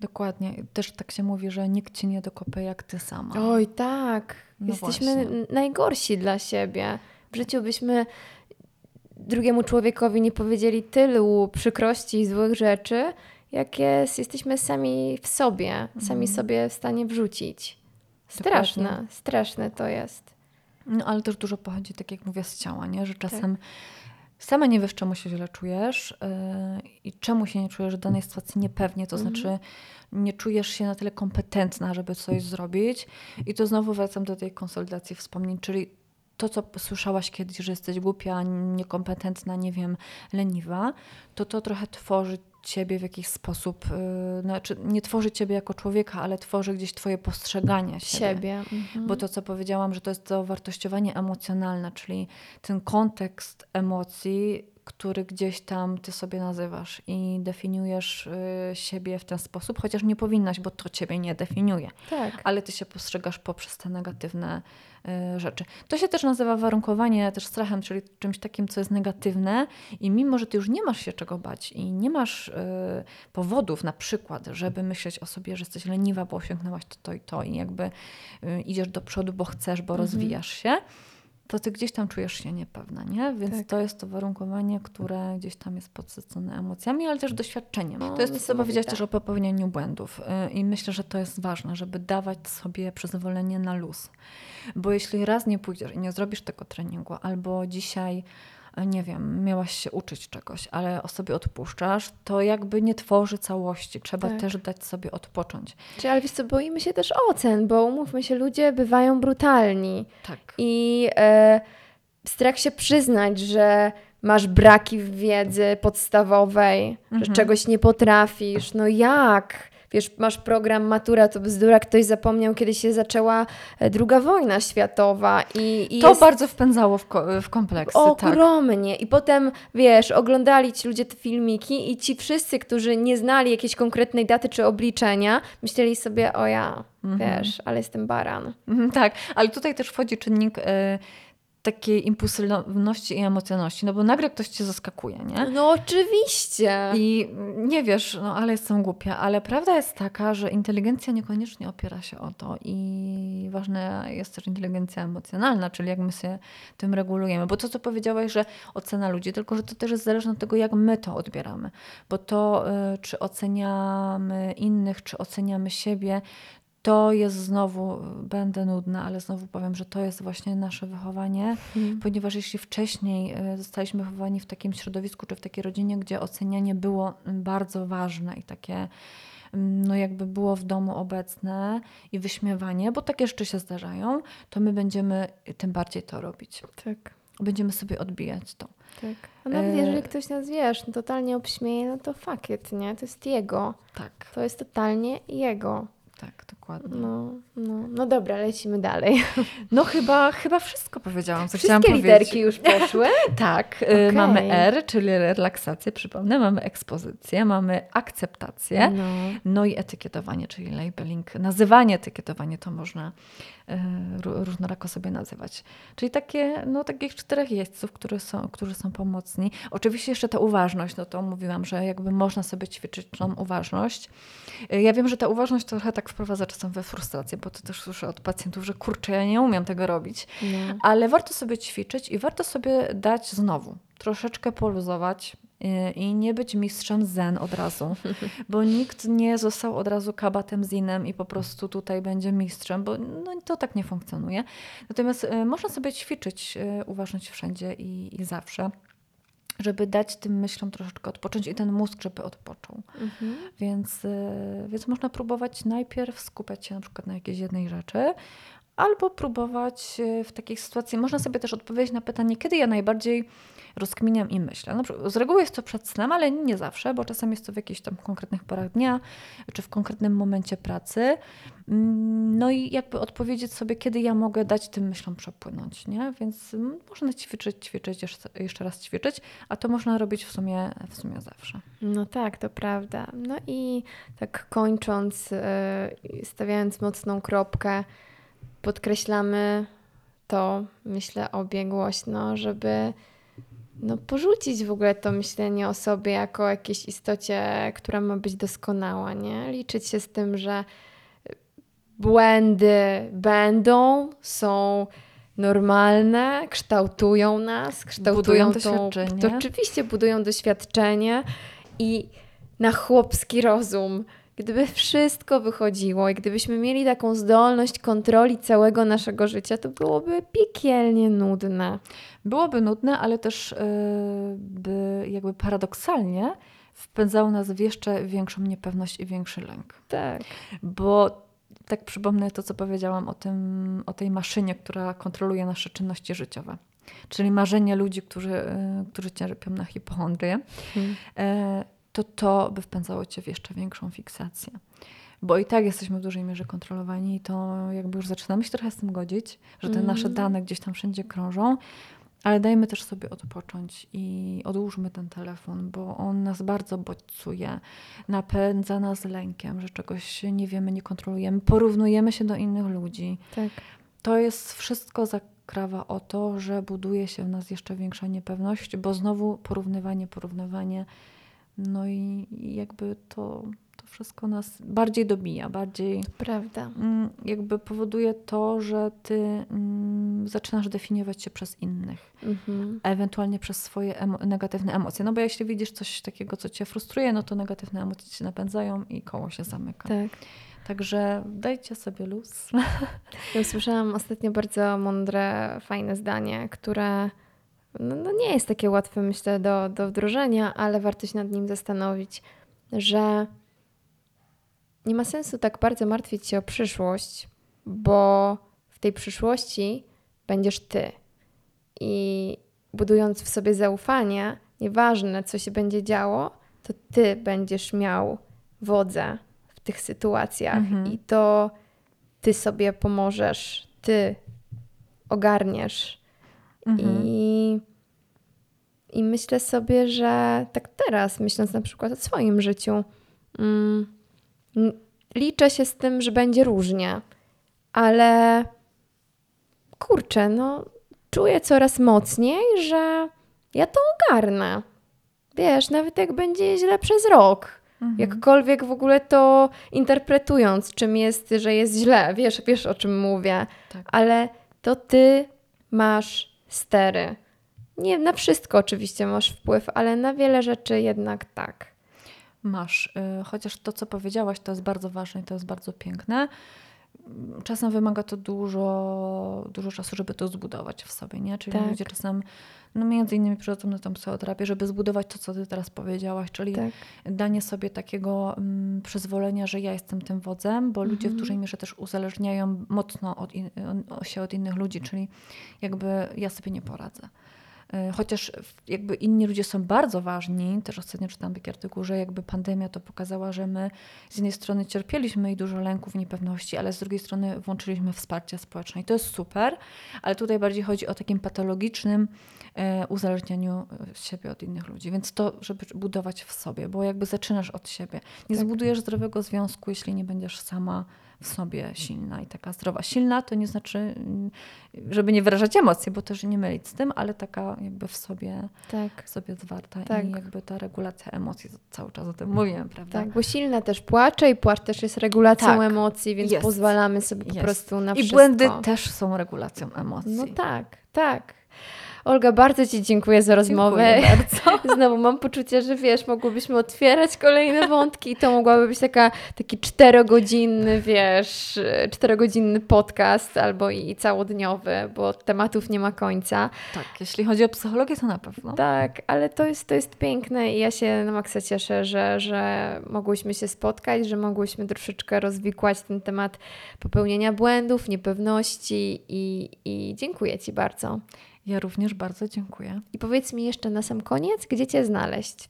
Dokładnie. Też tak się mówi, że nikt ci nie dokopie jak ty sama. Oj, tak. No Jesteśmy właśnie. najgorsi dla siebie. W życiu byśmy drugiemu człowiekowi nie powiedzieli tylu przykrości i złych rzeczy, jakie jesteśmy sami w sobie, sami sobie w stanie wrzucić. Straszne, Dokładnie. straszne to jest. No, ale też dużo pochodzi, tak jak mówię, z ciała, nie? że czasem sama nie wiesz, czemu się źle czujesz yy, i czemu się nie czujesz w danej sytuacji niepewnie, to Mhm. znaczy nie czujesz się na tyle kompetentna, żeby coś zrobić. I to znowu wracam do tej konsolidacji wspomnień, czyli to, co słyszałaś kiedyś, że jesteś głupia, niekompetentna, nie wiem, leniwa, to to trochę tworzy ciebie w jakiś sposób, yy, znaczy nie tworzy ciebie jako człowieka, ale tworzy gdzieś twoje postrzeganie siebie. Siebie. Mhm. Bo to, co powiedziałam, że to jest to wartościowanie emocjonalne, czyli ten kontekst emocji, który gdzieś tam ty sobie nazywasz i definiujesz y, siebie w ten sposób, chociaż nie powinnaś, bo to ciebie nie definiuje, tak. ale ty się postrzegasz poprzez te negatywne rzeczy. To się też nazywa warunkowanie też strachem, czyli czymś takim, co jest negatywne i mimo, że ty już nie masz się czego bać i nie masz y, powodów na przykład, żeby myśleć o sobie, że jesteś leniwa, bo osiągnęłaś to, to i to i jakby y, idziesz do przodu, bo chcesz, bo Mhm. rozwijasz się, to ty gdzieś tam czujesz się niepewna, nie? Więc Tak. to jest to warunkowanie, które gdzieś tam jest podsycone emocjami, ale też doświadczeniem. No, to jest to, co powiedziałaś też o popełnianiu błędów y, i myślę, że to jest ważne, żeby dawać sobie przyzwolenie na luz. Bo jeśli raz nie pójdziesz i nie zrobisz tego treningu, albo dzisiaj nie wiem, miałaś się uczyć czegoś, ale o sobie odpuszczasz, to jakby nie tworzy całości. Trzeba Tak. też dać sobie odpocząć. Czy, ale wiesz co, boimy się też ocen, bo umówmy się, ludzie bywają brutalni. Tak. I e, strach się przyznać, że masz braki w wiedzy podstawowej, że Mhm. czegoś nie potrafisz. No jak? Wiesz, masz program Matura to bzdura, ktoś zapomniał, kiedy się zaczęła e, druga wojna światowa i, i To jest bardzo wpędzało w, ko- w kompleksy. tak. ogromnie. I potem, wiesz, oglądali ci ludzie te filmiki i ci wszyscy, którzy nie znali jakiejś konkretnej daty czy obliczenia, myśleli sobie, o ja, wiesz, ale jestem baran. Mhm, Tak, ale tutaj też wchodzi czynnik e, takiej impulsywności i emocjonalności, no bo nagle ktoś cię zaskakuje, nie? No oczywiście. I nie wiesz, no ale jestem głupia, ale prawda jest taka, że inteligencja niekoniecznie opiera się o to i ważna jest też inteligencja emocjonalna, czyli jak my się tym regulujemy. Bo to, co powiedziałaś, że ocena ludzi, tylko że to też jest zależne od tego, jak my to odbieramy. Bo to, y, czy oceniamy innych, czy oceniamy siebie, to jest znowu, będę nudna, ale znowu powiem, że to jest właśnie nasze wychowanie, hmm. ponieważ jeśli wcześniej y, zostaliśmy wychowani w takim środowisku czy w takiej rodzinie, gdzie ocenianie było bardzo ważne i takie no jakby było w domu obecne i wyśmiewanie, bo takie rzeczy się zdarzają, to my będziemy tym bardziej to robić. Tak. Będziemy sobie odbijać to. Tak. A nawet e... jeżeli ktoś nas, wiesz, totalnie obśmieje, no to fuck it, nie? To jest jego. Tak. To jest totalnie jego. Tak, dokładnie. No, no, no dobra, lecimy dalej. No chyba, chyba wszystko powiedziałam, co Wszystkie chciałam powiedzieć. literki już poszły? tak, okay. mamy R, czyli relaksację, przypomnę, mamy ekspozycję, mamy akceptację, no. no i etykietowanie, czyli labeling. Nazywanie, etykietowanie to można różnorako sobie nazywać. Czyli takie, no, takich czterech jeźdźców, które są, którzy są pomocni. Oczywiście jeszcze ta uważność, no to mówiłam, że jakby można sobie ćwiczyć tą uważność. E, ja wiem, że ta uważność trochę tak wprowadza czasem we frustrację, bo to też słyszę od pacjentów, że kurczę, ja nie umiem tego robić. No. Ale warto sobie ćwiczyć i warto sobie dać znowu troszeczkę poluzować, i nie być mistrzem zen od razu, bo nikt nie został od razu kabatem zinem i po prostu tutaj będzie mistrzem, bo no, to tak nie funkcjonuje. Natomiast y, można sobie ćwiczyć y, uważność wszędzie i, i zawsze żeby dać tym myślom troszeczkę odpocząć i ten mózg, żeby odpoczął. Mhm. Więc, y, więc można próbować najpierw skupiać się na przykład na jakiejś jednej rzeczy, albo próbować w takiej sytuacji, można sobie też odpowiedzieć na pytanie, kiedy ja najbardziej rozkminiam i myślę. No, z reguły jest to przed snem, ale nie zawsze, bo czasem jest to w jakichś tam konkretnych porach dnia, czy w konkretnym momencie pracy. Mm, no i jakby odpowiedzieć sobie, kiedy ja mogę dać tym myślom przepłynąć, nie? Więc mm, można ćwiczyć, ćwiczyć, jeszcze raz ćwiczyć, a to można robić w sumie, w sumie zawsze. No tak, to prawda. No i tak kończąc, e, stawiając mocną kropkę, podkreślamy to, myślę, obie głośno, żeby no, porzucić w ogóle to myślenie o sobie jako jakiejś istocie, która ma być doskonała, nie? Liczyć się z tym, że błędy będą, są normalne, kształtują nas, kształtują budują doświadczenie. To oczywiście budują doświadczenie i na chłopski rozum Gdyby wszystko wychodziło i gdybyśmy mieli taką zdolność kontroli całego naszego życia, to byłoby piekielnie nudne. Byłoby nudne, ale też yy, by jakby paradoksalnie wpędzało nas w jeszcze większą niepewność i większy lęk. Tak. Bo tak przypomnę to, co powiedziałam o, tym, o tej maszynie, która kontroluje nasze czynności życiowe. Czyli marzenie ludzi, którzy, yy, którzy cierpią na hipochondrię. Hmm. Yy, to to by wpędzało cię w jeszcze większą fiksację. Bo i tak jesteśmy w dużej mierze kontrolowani i to jakby już zaczynamy się trochę z tym godzić, że te mm. nasze dane gdzieś tam wszędzie krążą, ale dajmy też sobie odpocząć i odłóżmy ten telefon, bo on nas bardzo bodźcuje, napędza nas lękiem, że czegoś nie wiemy, nie kontrolujemy, porównujemy się do innych ludzi. Tak. To jest wszystko zakrawa o to, że buduje się w nas jeszcze większa niepewność, bo znowu porównywanie, porównywanie no i jakby to, to wszystko nas bardziej dobija, bardziej. Prawda. Mm, jakby powoduje to, że ty mm, zaczynasz definiować się przez innych, mhm. ewentualnie przez swoje emo negatywne emocje. No bo jeśli widzisz coś takiego, co cię frustruje, no to negatywne emocje cię napędzają i koło się zamyka. Tak. Także dajcie sobie luz. Ja usłyszałam ostatnio bardzo mądre, fajne zdanie, które no, no nie jest takie łatwe, myślę, do, do wdrożenia, ale warto się nad nim zastanowić, że nie ma sensu tak bardzo martwić się o przyszłość, bo w tej przyszłości będziesz ty. I budując w sobie zaufanie, nieważne co się będzie działo, to ty będziesz miał wodzę w tych sytuacjach mhm. i to ty sobie pomożesz, ty ogarniesz Mhm. I, I myślę sobie, że tak teraz, myśląc na przykład o swoim życiu, mm, liczę się z tym, że będzie różnie, ale kurczę, no czuję coraz mocniej, że ja to ogarnę. Wiesz, nawet jak będzie źle przez rok, Mhm. Jakkolwiek w ogóle to interpretując, czym jest, że jest źle, wiesz, wiesz o czym mówię, Tak. ale to ty masz stery. Nie na wszystko oczywiście masz wpływ, ale na wiele rzeczy jednak tak. Masz. y, Chociaż to, co powiedziałaś, to jest bardzo ważne i to jest bardzo piękne. Czasem wymaga to dużo, dużo czasu, żeby to zbudować w sobie, nie? Czyli Tak. ludzie czasem, no między innymi przychodzą na tą psychoterapię, żeby zbudować to, co ty teraz powiedziałaś, czyli Tak. danie sobie takiego mm, przyzwolenia, że ja jestem tym wodzem, bo ludzie w Mhm. dużej mierze też uzależniają mocno od in, się od innych ludzi, czyli jakby ja sobie nie poradzę. Y, Chociaż jakby inni ludzie są bardzo ważni, też ostatnio czytałam taki artykuł, że jakby pandemia to pokazała, że my z jednej strony cierpieliśmy i dużo lęków, niepewności, ale z drugiej strony włączyliśmy wsparcie społeczne i to jest super, ale tutaj bardziej chodzi o takim patologicznym e, uzależnianiu e, siebie od innych ludzi, więc to, żeby budować w sobie, bo jakby zaczynasz od siebie. Nie Tak. zbudujesz zdrowego związku, jeśli nie będziesz sama w sobie silna i taka zdrowa. Silna to nie znaczy, mm, żeby nie wyrażać emocji, bo też nie mylić z tym, ale taka jakby w sobie, Tak. w sobie zwarta Tak. i jakby ta regulacja emocji, cały czas o tym mówimy, prawda? Tak, bo silna też płacze i płacz też jest regulacją Tak. emocji, więc Jest. pozwalamy sobie po Jest. prostu na I wszystko. błędy też są regulacją emocji. No tak, tak. Olga, bardzo Ci dziękuję za rozmowę. Dziękuję bardzo. Znowu mam poczucie, że wiesz, mogłybyśmy otwierać kolejne wątki i to mogłaby być taka, taki czterogodzinny, wiesz, czterogodzinny podcast albo i całodniowy, bo tematów nie ma końca. Tak, jeśli chodzi o psychologię, to na pewno. Tak, ale to jest, to jest piękne i ja się na maksa cieszę, że, że mogłyśmy się spotkać, że mogłyśmy troszeczkę rozwikłać ten temat popełnienia błędów, niepewności i, i dziękuję Ci bardzo. Ja również bardzo dziękuję. I powiedz mi jeszcze na sam koniec, gdzie Cię znaleźć?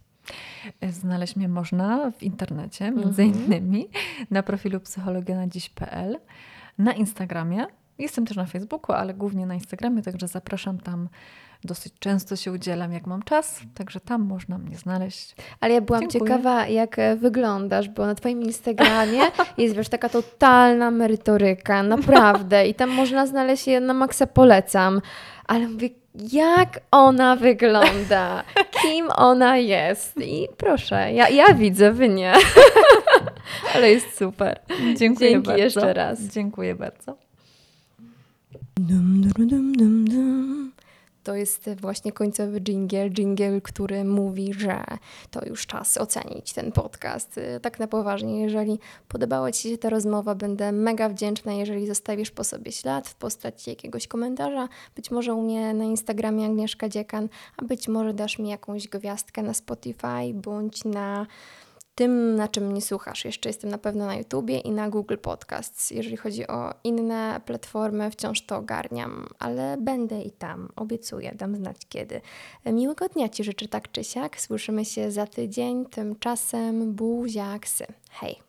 Znaleźć mnie można w internecie, między Mhm. innymi na profilu psychologianadziś.pl, na Instagramie. Jestem też na Facebooku, ale głównie na Instagramie, także zapraszam tam. Dosyć często się udzielam, jak mam czas, także tam można mnie znaleźć. Ale ja byłam Dziękuję. ciekawa, jak e, wyglądasz, bo na Twoim Instagramie jest, wiesz, taka totalna merytoryka, naprawdę. I tam można znaleźć je na maksa polecam. Ale mówię, jak ona wygląda? Kim ona jest? I proszę, ja, ja widzę, Wy nie. Ale jest super. Dziękuję Dzięki bardzo. jeszcze raz. Dziękuję bardzo. Dum, dum, dum, dum. To jest właśnie końcowy dżingiel, dżingiel, który mówi, że to już czas ocenić ten podcast. Tak na poważnie, jeżeli podobała Ci się ta rozmowa, będę mega wdzięczna, jeżeli zostawisz po sobie ślad w postaci jakiegoś komentarza, być może u mnie na Instagramie Agnieszka Dziekan, a być może dasz mi jakąś gwiazdkę na Spotify bądź na tym, na czym mnie słuchasz. Jeszcze jestem na pewno na YouTubie i na Google Podcasts. Jeżeli chodzi o inne platformy, wciąż to ogarniam, ale będę i tam, obiecuję, dam znać kiedy. Miłego dnia Ci życzę tak czy siak. Słyszymy się za tydzień. Tymczasem buziaksy. Hej!